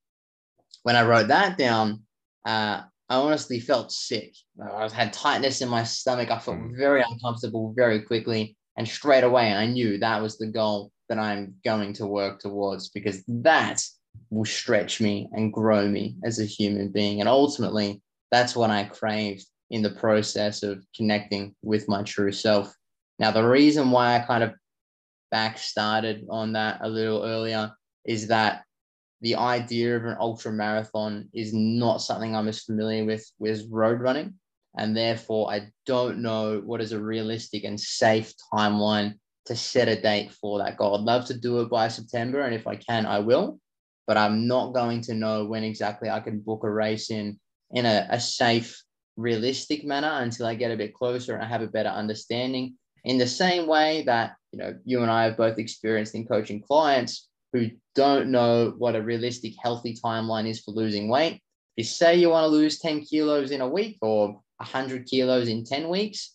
When I wrote that down, uh, I honestly felt sick. I had tightness in my stomach. I felt hmm. very uncomfortable very quickly. And straight away, I knew that was the goal that I'm going to work towards because that will stretch me and grow me as a human being. And ultimately, that's what I craved in the process of connecting with my true self. Now, the reason why I kind of back started on that a little earlier is that the idea of an ultra marathon is not something I'm as familiar with with road running. And therefore, I don't know what is a realistic and safe timeline to set a date for that goal. I'd love to do it by September. And if I can, I will. But I'm not going to know when exactly I can book a race in in a, a safe, realistic manner until I get a bit closer and I have a better understanding. In the same way that you know you and I have both experienced in coaching clients who don't know what a realistic healthy timeline is for losing weight. If you say you want to lose 10 kilos in a week or 100 kilos in 10 weeks,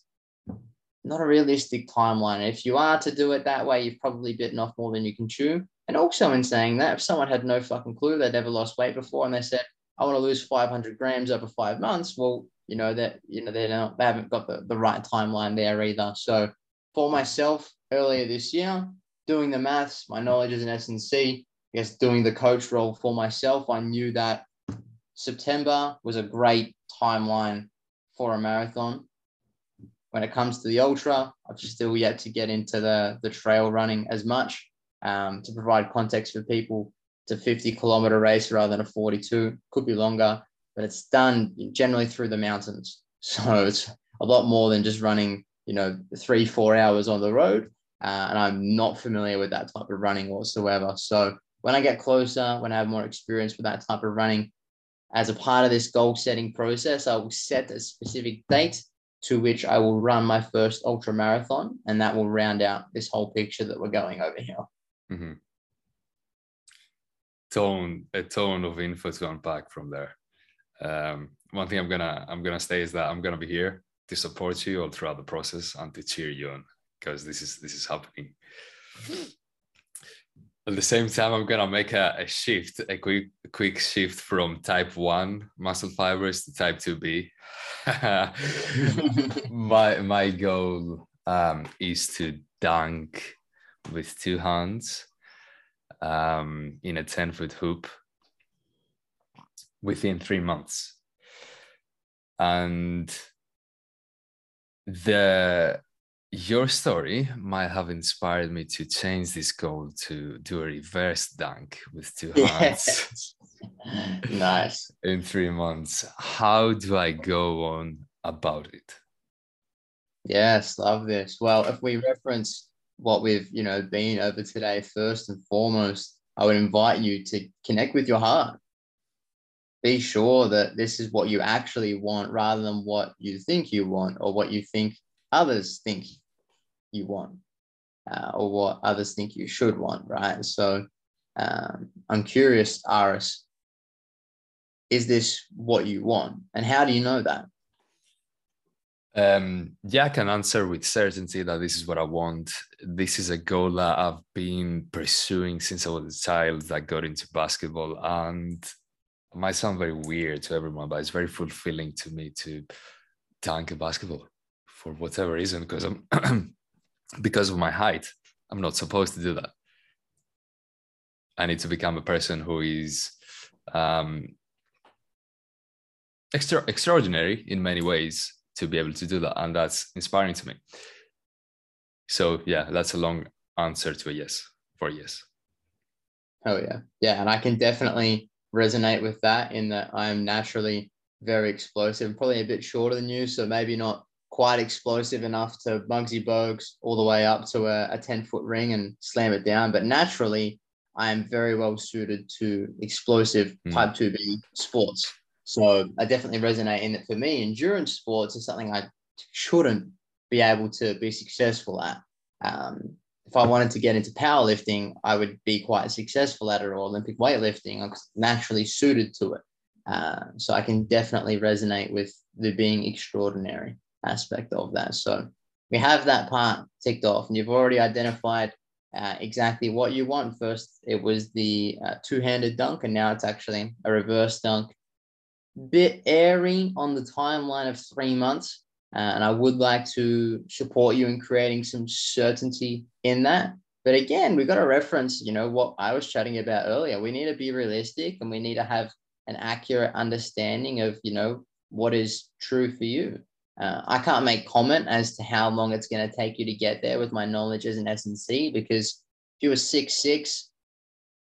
not a realistic timeline. If you are to do it that way, you've probably bitten off more than you can chew. And also, in saying that, if someone had no fucking clue they'd never lost weight before and they said, I want to lose 500 grams over five months, well, you know, that, you know, they don't, they haven't got the, the right timeline there either. So for myself, earlier this year, doing the maths, my knowledge as an S&C, I guess doing the coach role for myself, I knew that September was a great timeline for a marathon. When it comes to the ultra, I've still yet to get into the, the trail running as much. Um, to provide context for people, it's a 50 kilometer race rather than a 42. Could be longer, but it's done generally through the mountains. So it's a lot more than just running, you know, three, four hours on the road uh, and I'm not familiar with that type of running whatsoever. So when I get closer, when I have more experience with that type of running, as a part of this goal setting process, I will set a specific date to which I will run my first ultra marathon, and that will round out this whole picture that we're going over here. Mm-hmm. Tone a tone of info to unpack from there. Um, one thing I'm gonna I'm gonna say is that I'm gonna be here to support you all throughout the process and to cheer you on because this is this is happening. At the same time, I'm gonna make a, a shift, a quick a quick shift from type one muscle fibers to type two B. my my goal um, is to dunk with two hands um, in a 10 foot hoop within three months. And the your story might have inspired me to change this goal to do a reverse dunk with two hands. nice. In three months. How do I go on about it? Yes, love this. Well, if we reference what we've, you know, been over today, first and foremost, I would invite you to connect with your heart. Be sure that this is what you actually want rather than what you think you want or what you think others think you want uh, or what others think you should want, right? So um, I'm curious, Aris, is this what you want? And how do you know that? Um, yeah, I can answer with certainty that this is what I want. This is a goal that I've been pursuing since I was a child that got into basketball. And it might sound very weird to everyone, but it's very fulfilling to me to dunk a basketball for whatever reason, because I'm because of my height, I'm not supposed to do that. I need to become a person who is um, extra extraordinary in many ways to be able to do that, and that's inspiring to me. So yeah, that's a long answer to a yes for a yes. Oh yeah, yeah, and I can definitely resonate with that in that I am naturally very explosive, probably a bit shorter than you, so maybe not quite explosive enough to Muggsy Bogues all the way up to a, a 10 foot ring and slam it down. But naturally, I am very well suited to explosive mm. type 2B sports. So I definitely resonate in that for me, endurance sports is something I shouldn't be able to be successful at. Um, if I wanted to get into powerlifting, I would be quite successful at it or Olympic weightlifting. I'm naturally suited to it. Uh, so I can definitely resonate with the being extraordinary aspect of that. So we have that part ticked off, and you've already identified uh, exactly what you want. First, it was the uh, two handed dunk, and now it's actually a reverse dunk. Bit airy on the timeline of three months. Uh, and I would like to support you in creating some certainty in that. But again, we've got to reference, you know, what I was chatting about earlier. We need to be realistic and we need to have an accurate understanding of, you know, what is true for you. Uh, I can't make comment as to how long it's going to take you to get there with my knowledge as an S&C because if you were six six,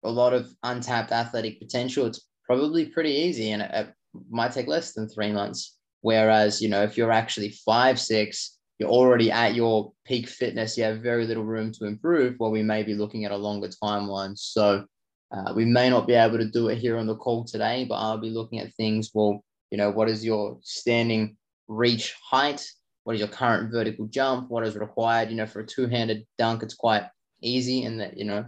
a lot of untapped athletic potential, it's probably pretty easy and it might take less than three months. Whereas, you know, if you're actually five, six, you're already at your peak fitness, you have very little room to improve, well, we may be looking at a longer timeline. So uh, we may not be able to do it here on the call today, but I'll be looking at things. Well, you know, what is your standing reach height? What is your current vertical jump? What is required? You know, for a two-handed dunk, it's quite easy in that, you know,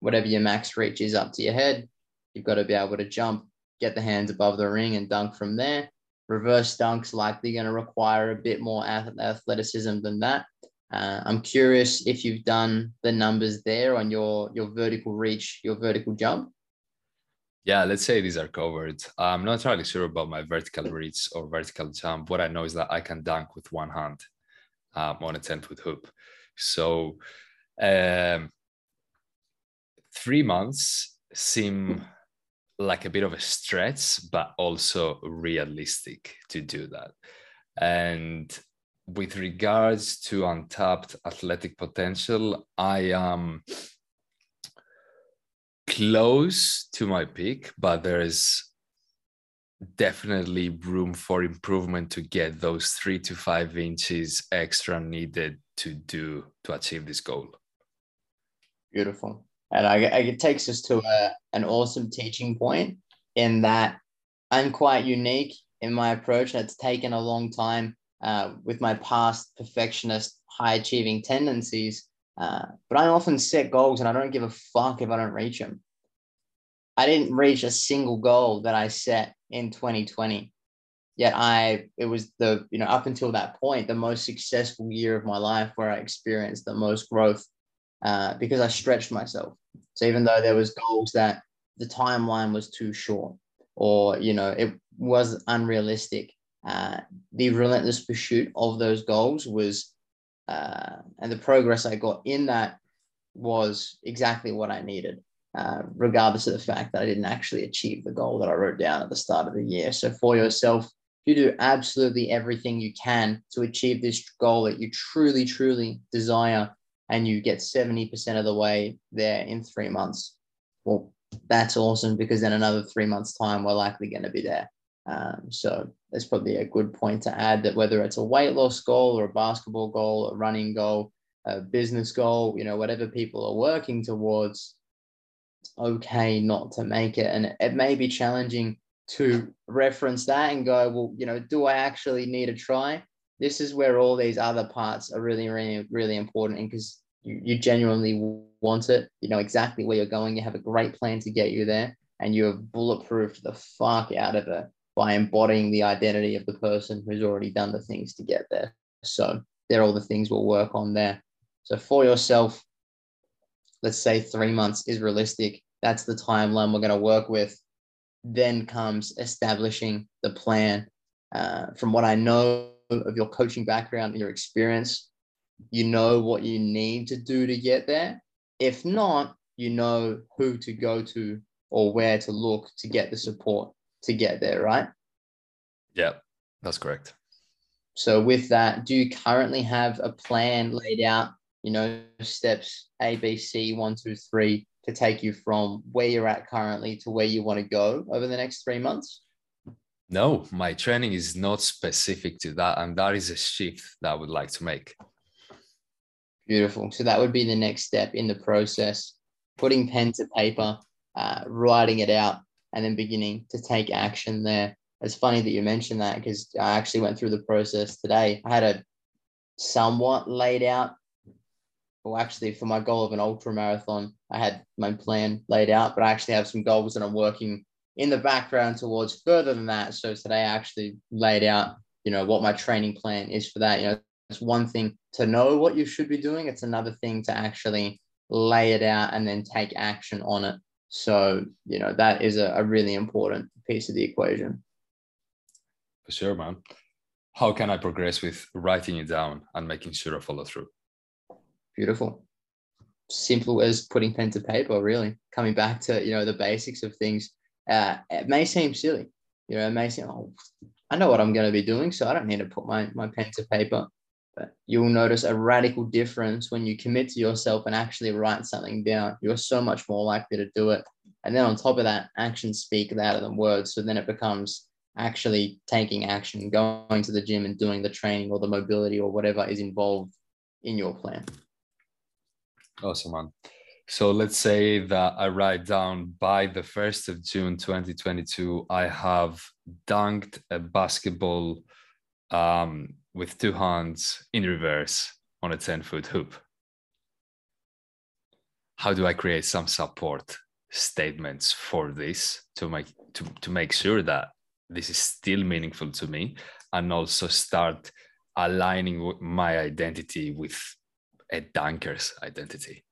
whatever your max reach is up to your head. You've got to be able to jump, get the hands above the ring and dunk from there reverse dunks likely going to require a bit more athleticism than that. Uh, I'm curious if you've done the numbers there on your your vertical reach, your vertical jump. Yeah, let's say these are covered. I'm not entirely sure about my vertical reach or vertical jump. What I know is that I can dunk with one hand um, on a 10 foot hoop. So um, three months seem like a bit of a stretch, but also realistic to do that. And with regards to untapped athletic potential, I am close to my peak, but there is definitely room for improvement to get those three to five inches extra needed to do to achieve this goal. Beautiful. And I, I, it takes us to a, an awesome teaching point in that I'm quite unique in my approach. It's taken a long time uh, with my past perfectionist, high achieving tendencies. Uh, but I often set goals and I don't give a fuck if I don't reach them. I didn't reach a single goal that I set in 2020. Yet I, it was the, you know, up until that point, the most successful year of my life where I experienced the most growth uh, because I stretched myself. So even though there was goals that the timeline was too short, or you know it was unrealistic, uh, the relentless pursuit of those goals was, uh, and the progress I got in that was exactly what I needed. Uh, regardless of the fact that I didn't actually achieve the goal that I wrote down at the start of the year. So for yourself, you do absolutely everything you can to achieve this goal that you truly, truly desire and you get 70% of the way there in three months, well, that's awesome because then another three months' time, we're likely going to be there. Um, so that's probably a good point to add that whether it's a weight loss goal or a basketball goal, a running goal, a business goal, you know, whatever people are working towards, it's okay not to make it. And it may be challenging to reference that and go, well, you know, do I actually need to try? This is where all these other parts are really, really, really important. And because you, you genuinely want it, you know exactly where you're going, you have a great plan to get you there, and you have bulletproofed the fuck out of it by embodying the identity of the person who's already done the things to get there. So they're all the things we'll work on there. So for yourself, let's say three months is realistic. That's the timeline we're going to work with. Then comes establishing the plan. Uh, from what I know of your coaching background and your experience, you know what you need to do to get there. If not, you know who to go to or where to look to get the support to get there, right? Yeah, that's correct. So, with that, do you currently have a plan laid out you know, steps A, B, C, one, two, three to take you from where you're at currently to where you want to go over the next three months? No, my training is not specific to that. And that is a shift that I would like to make. Beautiful. So that would be the next step in the process putting pen to paper, uh, writing it out, and then beginning to take action there. It's funny that you mentioned that because I actually went through the process today. I had a somewhat laid out, well, actually, for my goal of an ultra marathon, I had my plan laid out, but I actually have some goals that I'm working in the background towards further than that. So today I actually laid out, you know, what my training plan is for that. You know, it's one thing to know what you should be doing. It's another thing to actually lay it out and then take action on it. So, you know, that is a, a really important piece of the equation. For sure, man. How can I progress with writing it down and making sure I follow through? Beautiful. Simple as putting pen to paper, really. Coming back to, you know, the basics of things. Uh, it may seem silly, you know, it may seem, oh, I know what I'm going to be doing, so I don't need to put my, my pen to paper. But you'll notice a radical difference when you commit to yourself and actually write something down. You're so much more likely to do it. And then on top of that, actions speak louder than words. So then it becomes actually taking action, going to the gym and doing the training or the mobility or whatever is involved in your plan. Awesome, man. So let's say that I write down by the 1st of June 2022, I have dunked a basketball um, with two hands in reverse on a 10 foot hoop. How do I create some support statements for this to make to, to make sure that this is still meaningful to me and also start aligning my identity with a dunker's identity.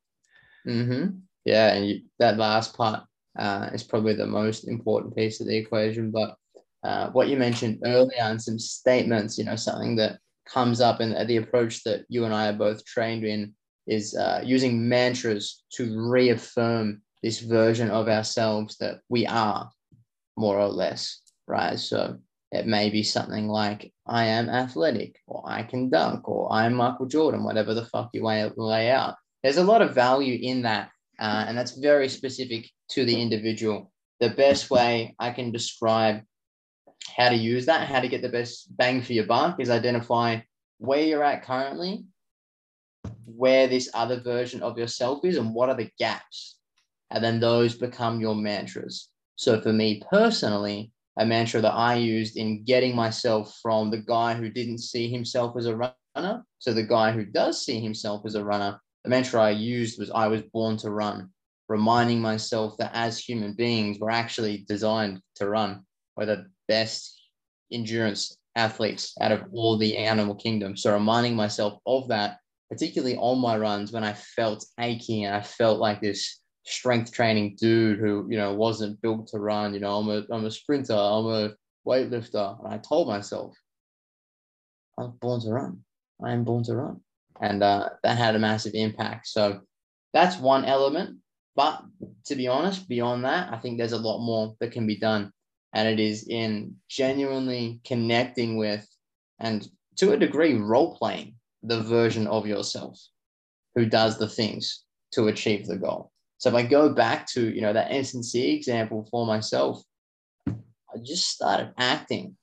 Mm-hmm. Yeah, and you, that last part uh, is probably the most important piece of the equation. But uh, what you mentioned earlier and some statements, you know, something that comes up and the approach that you and I are both trained in is uh, using mantras to reaffirm this version of ourselves that we are more or less, right? So it may be something like, I am athletic, or I can dunk, or I'm Michael Jordan, whatever the fuck you lay out. There's a lot of value in that. Uh, and that's very specific to the individual. The best way I can describe how to use that, how to get the best bang for your buck is identify where you're at currently, where this other version of yourself is, and what are the gaps. And then those become your mantras. So for me personally, a mantra that I used in getting myself from the guy who didn't see himself as a runner to the guy who does see himself as a runner, the mantra I used was I was born to run, reminding myself that as human beings, we're actually designed to run. We're the best endurance athletes out of all the animal kingdom. So reminding myself of that, particularly on my runs when I felt achy and I felt like this strength training dude who, you know, wasn't built to run. You know, I'm a I'm a sprinter, I'm a weightlifter. And I told myself, I was born to run. I am born to run. And uh, that had a massive impact. So that's one element. But to be honest, beyond that, I think there's a lot more that can be done and it is in genuinely connecting with and to a degree role playing the version of yourself who does the things to achieve the goal so if i go back to you know that S&C example for myself i just started acting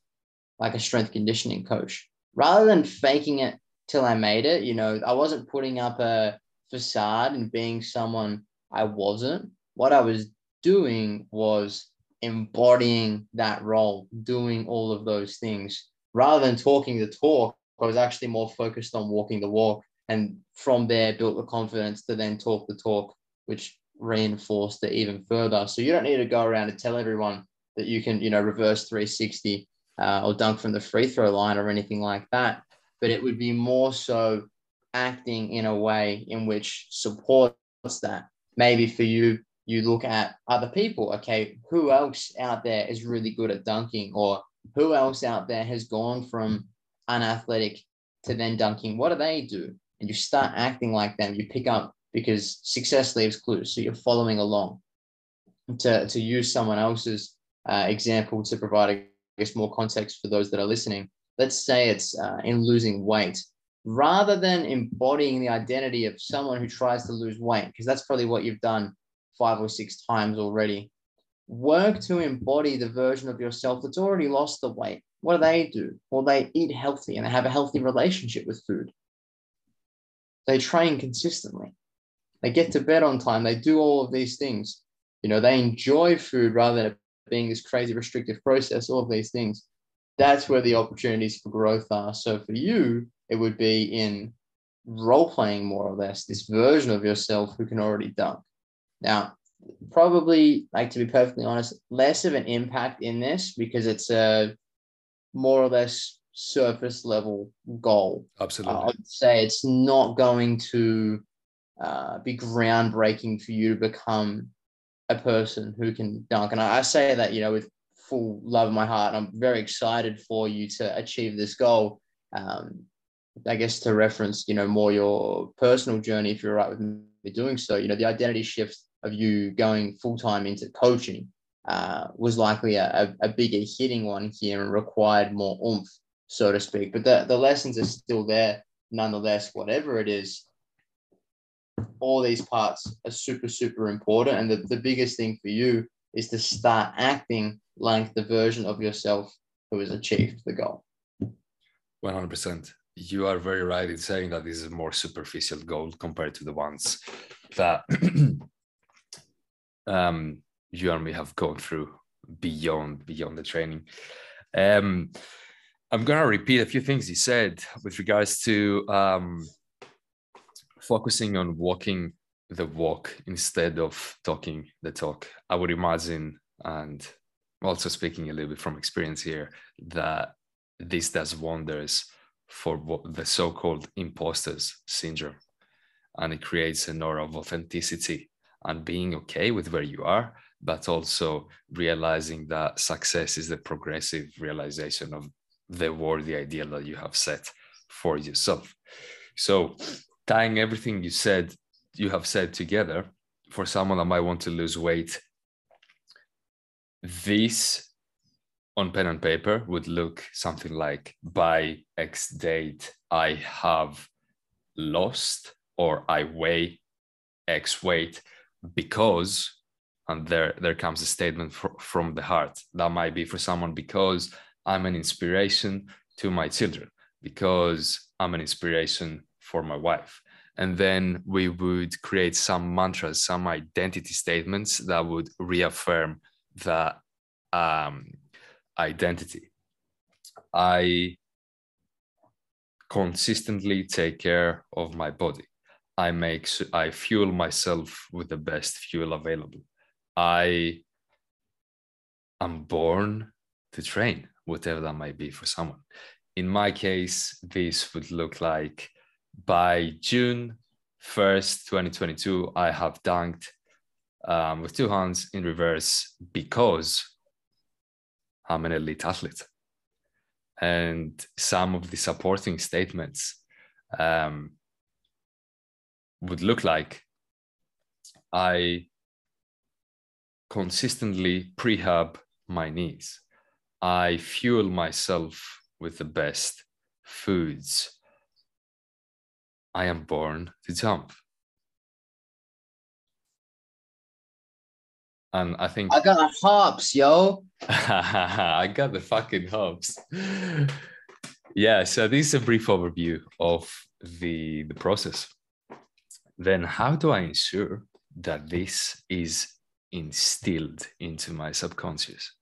like a strength conditioning coach rather than faking it till i made it you know i wasn't putting up a facade and being someone i wasn't what i was doing was embodying that role, doing all of those things. Rather than talking the talk, I was actually more focused on walking the walk. And from there, built the confidence to then talk the talk, which reinforced it even further. So you don't need to go around and tell everyone that you can, you know, reverse 360 uh, or dunk from the free throw line or anything like that. But it would be more so acting in a way in which supports that. Maybe for you, you look at other people. Okay, who else out there is really good at dunking, or who else out there has gone from unathletic to then dunking? What do they do? And you start acting like them. You pick up because success leaves clues. So you're following along. To, to use someone else's uh, example to provide, I guess, more context for those that are listening. Let's say it's uh, in losing weight. rather than embodying the identity of someone who tries to lose weight, because that's probably what you've done five or six times already, work to embody the version of yourself that's already lost the weight. What do they do? Well, they eat healthy and they have a healthy relationship with food. They train consistently. They get to bed on time. They do all of these things. You know, they enjoy food rather than being this crazy restrictive process, all of these things. That's where the opportunities for growth are. So for you, it would be in role playing more or less this version of yourself who can already dunk. Now, probably like to be perfectly honest, less of an impact in this because it's a more or less surface level goal. Absolutely. Uh, I'd say it's not going to uh, be groundbreaking for you to become a person who can dunk. And I, I say that, you know, with full love of my heart. I'm very excited for you to achieve this goal. Um, I guess to reference, you know, more your personal journey, if you're right with me doing so, you know, the identity shift of you going full time into coaching uh, was likely a, a, bigger hitting one here and required more oomph, so to speak. But the, the lessons are still there nonetheless, whatever it is. All these parts are super, super important. And the, the biggest thing for you is to start acting like the version of yourself who has achieved the goal. 100%. You are very right in saying that this is a more superficial goal compared to the ones that um, you and me have gone through beyond beyond the training. Um, I'm gonna repeat a few things you said with regards to um, focusing on walking the walk instead of talking the talk. I would imagine, and also speaking a little bit from experience here, that this does wonders for the so-called imposters syndrome, and it creates an aura of authenticity and being okay with where you are, but also realizing that success is the progressive realization of the worthy ideal that you have set for yourself. So, tying everything you said, you have said together, for someone that might want to lose weight, this on pen and paper would look something like by X date, I have lost or I weigh X weight because and there there comes a statement for, from the heart. That might be for someone because i'm an inspiration to my children because i'm an inspiration for my wife and then we would create some mantras some identity statements that would reaffirm that um, identity i consistently take care of my body I make I fuel myself with the best fuel available. I am born to train, whatever that might be for someone. In my case, this would look like by June 1st, 2022, I have dunked um, with two hands in reverse because I'm an elite athlete. And some of the supporting statements um, would look like, I consistently prehab my knees. I fuel myself with the best foods. I am born to jump. And I think I got hops, yo. I got the fucking hops. yeah, so this is a brief overview of the the process then how do I ensure that this is instilled into my subconscious?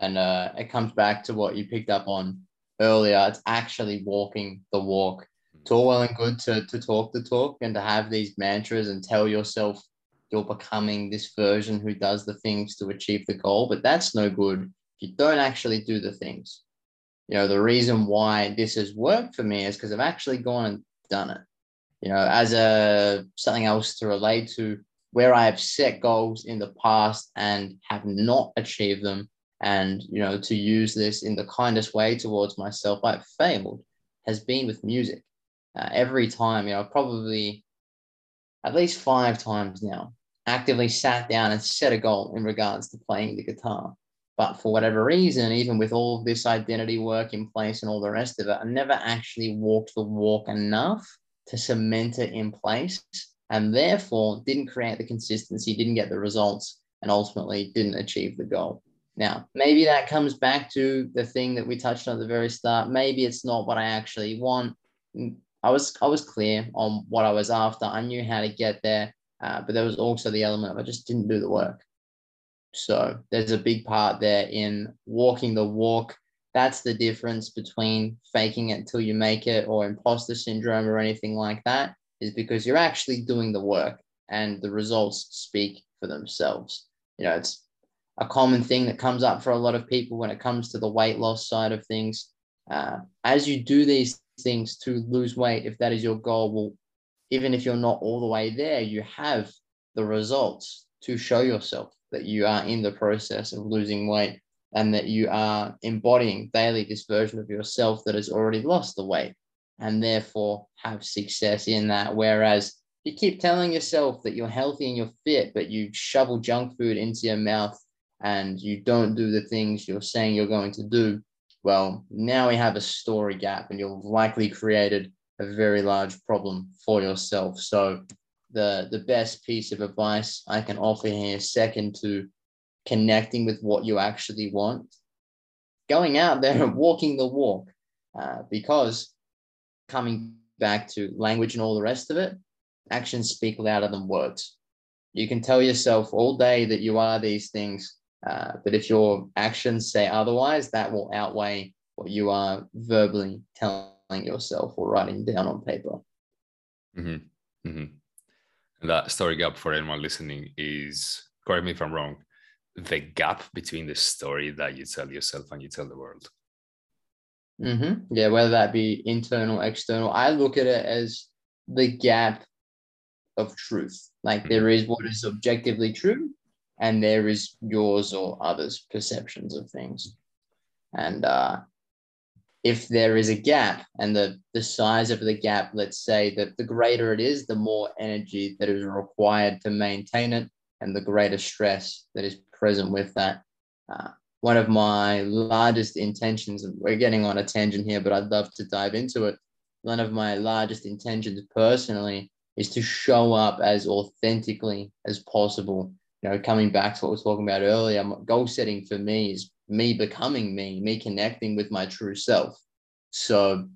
And uh, it comes back to what you picked up on earlier. It's actually walking the walk. It's all well and good to, to talk the talk and to have these mantras and tell yourself you're becoming this version who does the things to achieve the goal, but that's no good if you don't actually do the things. You know, the reason why this has worked for me is because I've actually gone and done it you know, as a something else to relate to where I have set goals in the past and have not achieved them, and you know, to use this in the kindest way towards myself, I've failed, has been with music. Uh, every time, you know, probably at least five times now, actively sat down and set a goal in regards to playing the guitar. But for whatever reason, even with all this identity work in place and all the rest of it, I never actually walked the walk enough to cement it in place and therefore didn't create the consistency, didn't get the results, and ultimately didn't achieve the goal. Now, maybe that comes back to the thing that we touched on at the very start. Maybe it's not what I actually want. I was I was clear on what I was after. I knew how to get there, uh, but there was also the element of I just didn't do the work. So there's a big part there in walking the walk. That's the difference between faking it until you make it or imposter syndrome or anything like that, is because you're actually doing the work and the results speak for themselves. You know, it's a common thing that comes up for a lot of people when it comes to the weight loss side of things. Uh, as you do these things to lose weight, if that is your goal, well, even if you're not all the way there, you have the results to show yourself that you are in the process of losing weight and that you are embodying daily this version of yourself that has already lost the weight and therefore have success in that. Whereas you keep telling yourself that you're healthy and you're fit, but you shovel junk food into your mouth and you don't do the things you're saying you're going to do, well, now we have a story gap and you've likely created a very large problem for yourself. So the the best piece of advice I can offer here, second to connecting with what you actually want, going out there and walking the walk, uh, because coming back to language and all the rest of it, actions speak louder than words. You can tell yourself all day that you are these things, uh, but if your actions say otherwise, that will outweigh what you are verbally telling yourself or writing down on paper. Mm-hmm. Mm-hmm that story gap for anyone listening is correct me if i'm wrong the gap between the story that you tell yourself and you tell the world mm-hmm. yeah whether that be internal external i look at it as the gap of truth like mm-hmm. there is what is objectively true and there is yours or others perceptions of things and uh if there is a gap and the, the size of the gap, let's say that the greater it is, the more energy that is required to maintain it and the greater stress that is present with that. Uh, one of my largest intentions, and we're getting on a tangent here, but I'd love to dive into it. One of my largest intentions personally is to show up as authentically as possible. You know, coming back to what we were talking about earlier, goal setting for me is me becoming me, me connecting with my true self. So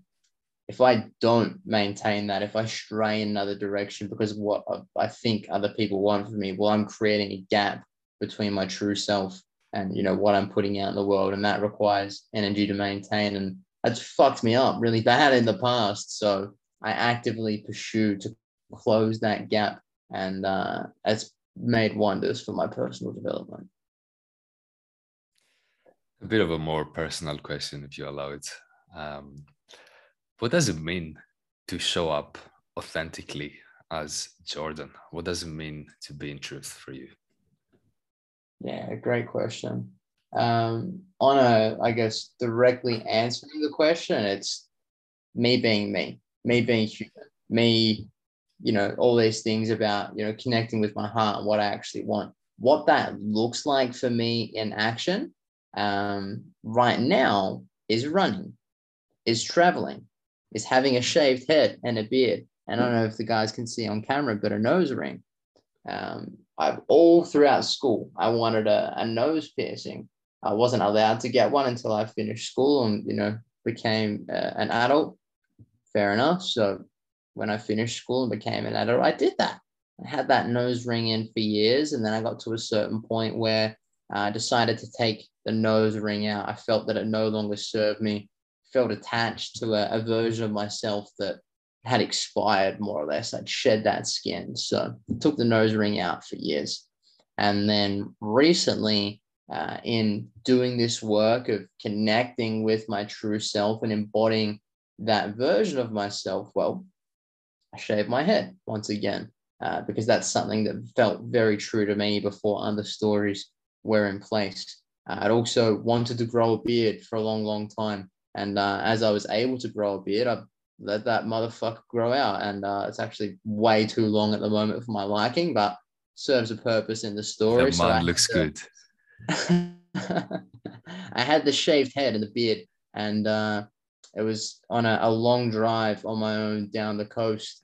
if I don't maintain that, if I stray in another direction because of what I think other people want from me, well, I'm creating a gap between my true self and you know what I'm putting out in the world, and that requires energy to maintain, and that's fucked me up really bad in the past. So I actively pursue to close that gap, and uh, it's made wonders for my personal development a bit of a more personal question, if you allow it. Um, what does it mean to show up authentically as Jordan? What does it mean to be in truth for you? Yeah, great question. Um, on a, I guess, directly answering the question, it's me being me, me being human, me, you know, all these things about, you know, connecting with my heart what I actually want. What that looks like for me in action um, right now is running, is traveling, is having a shaved head and a beard. And I don't know if the guys can see on camera, but a nose ring. Um, I've all throughout school, I wanted a, a nose piercing. I wasn't allowed to get one until I finished school and, you know, became uh, an adult. Fair enough. So when I finished school and became an adult, I did that. I had that nose ring in for years. And then I got to a certain point where I decided to take the nose ring out. I felt that it no longer served me, felt attached to a, a version of myself that had expired more or less. I'd shed that skin. So I took the nose ring out for years. And then recently, uh, in doing this work of connecting with my true self and embodying that version of myself, well, I shaved my head once again uh, because that's something that felt very true to me before other stories were in place. Uh, I'd also wanted to grow a beard for a long, long time. And uh, as I was able to grow a beard, I let that motherfucker grow out. And uh, it's actually way too long at the moment for my liking, but serves a purpose in the story. The so looks to, good. I had the shaved head and the beard, and uh, it was on a, a, long drive on my own down the coast.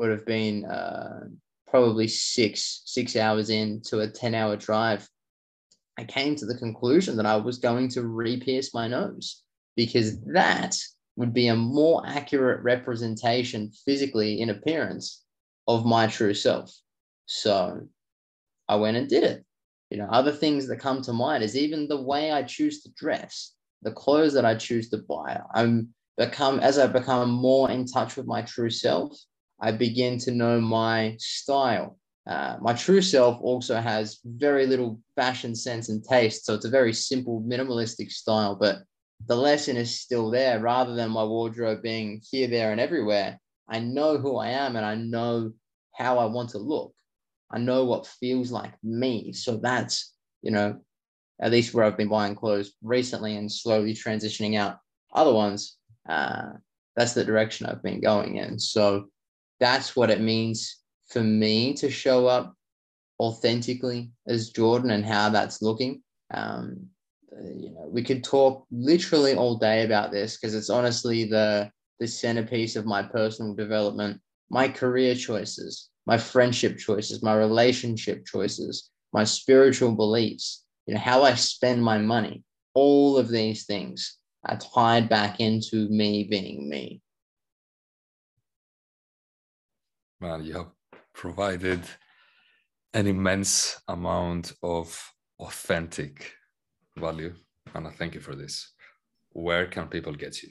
Would have been uh, probably six six hours into a ten hour drive. I came to the conclusion that I was going to re-pierce my nose because that would be a more accurate representation physically in appearance of my true self. So I went and did it. You know, other things that come to mind is even the way I choose to dress, the clothes that I choose to buy. I'm become as I become more in touch with my true self, I begin to know my style. Uh, my true self also has very little fashion sense and taste, so it's a very simple, minimalistic style. But the lesson is still there, rather than my wardrobe being here, there, and everywhere. I know who I am, and I know how I want to look. I know what feels like me. So that's, you know, at least where I've been buying clothes recently and slowly transitioning out other ones. Uh, that's the direction I've been going in. So that's what it means for me to show up authentically as Jordan and how that's looking. Um, you know, we could talk literally all day about this because it's honestly the the centerpiece of my personal development, my career choices, my friendship choices, my relationship choices, my spiritual beliefs, you know, how I spend my money, all of these things are tied back into me being me. Man, you have provided an immense amount of authentic value, and I thank you for this. Where can people get you?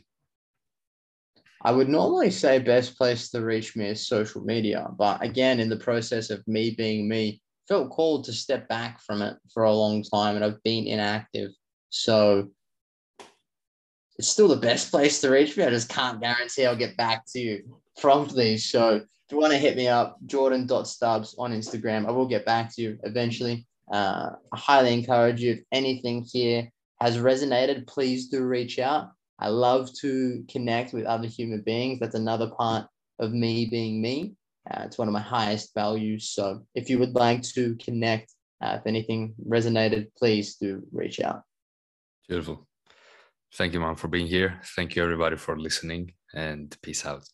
I would normally say best place to reach me is social media, but again, in the process of me being me, felt called to step back from it for a long time, and I've been inactive. So it's still the best place to reach me. I just can't guarantee I'll get back to you promptly. So if you want to hit me up, jordan.stubbs on Instagram, I will get back to you eventually. Uh, I highly encourage you. If anything here has resonated, please do reach out. I love to connect with other human beings. That's another part of me being me. Uh, it's one of my highest values. So if you would like to connect, uh, if anything resonated, please do reach out. Beautiful. Thank you, man, for being here. Thank you, everybody, for listening, and peace out.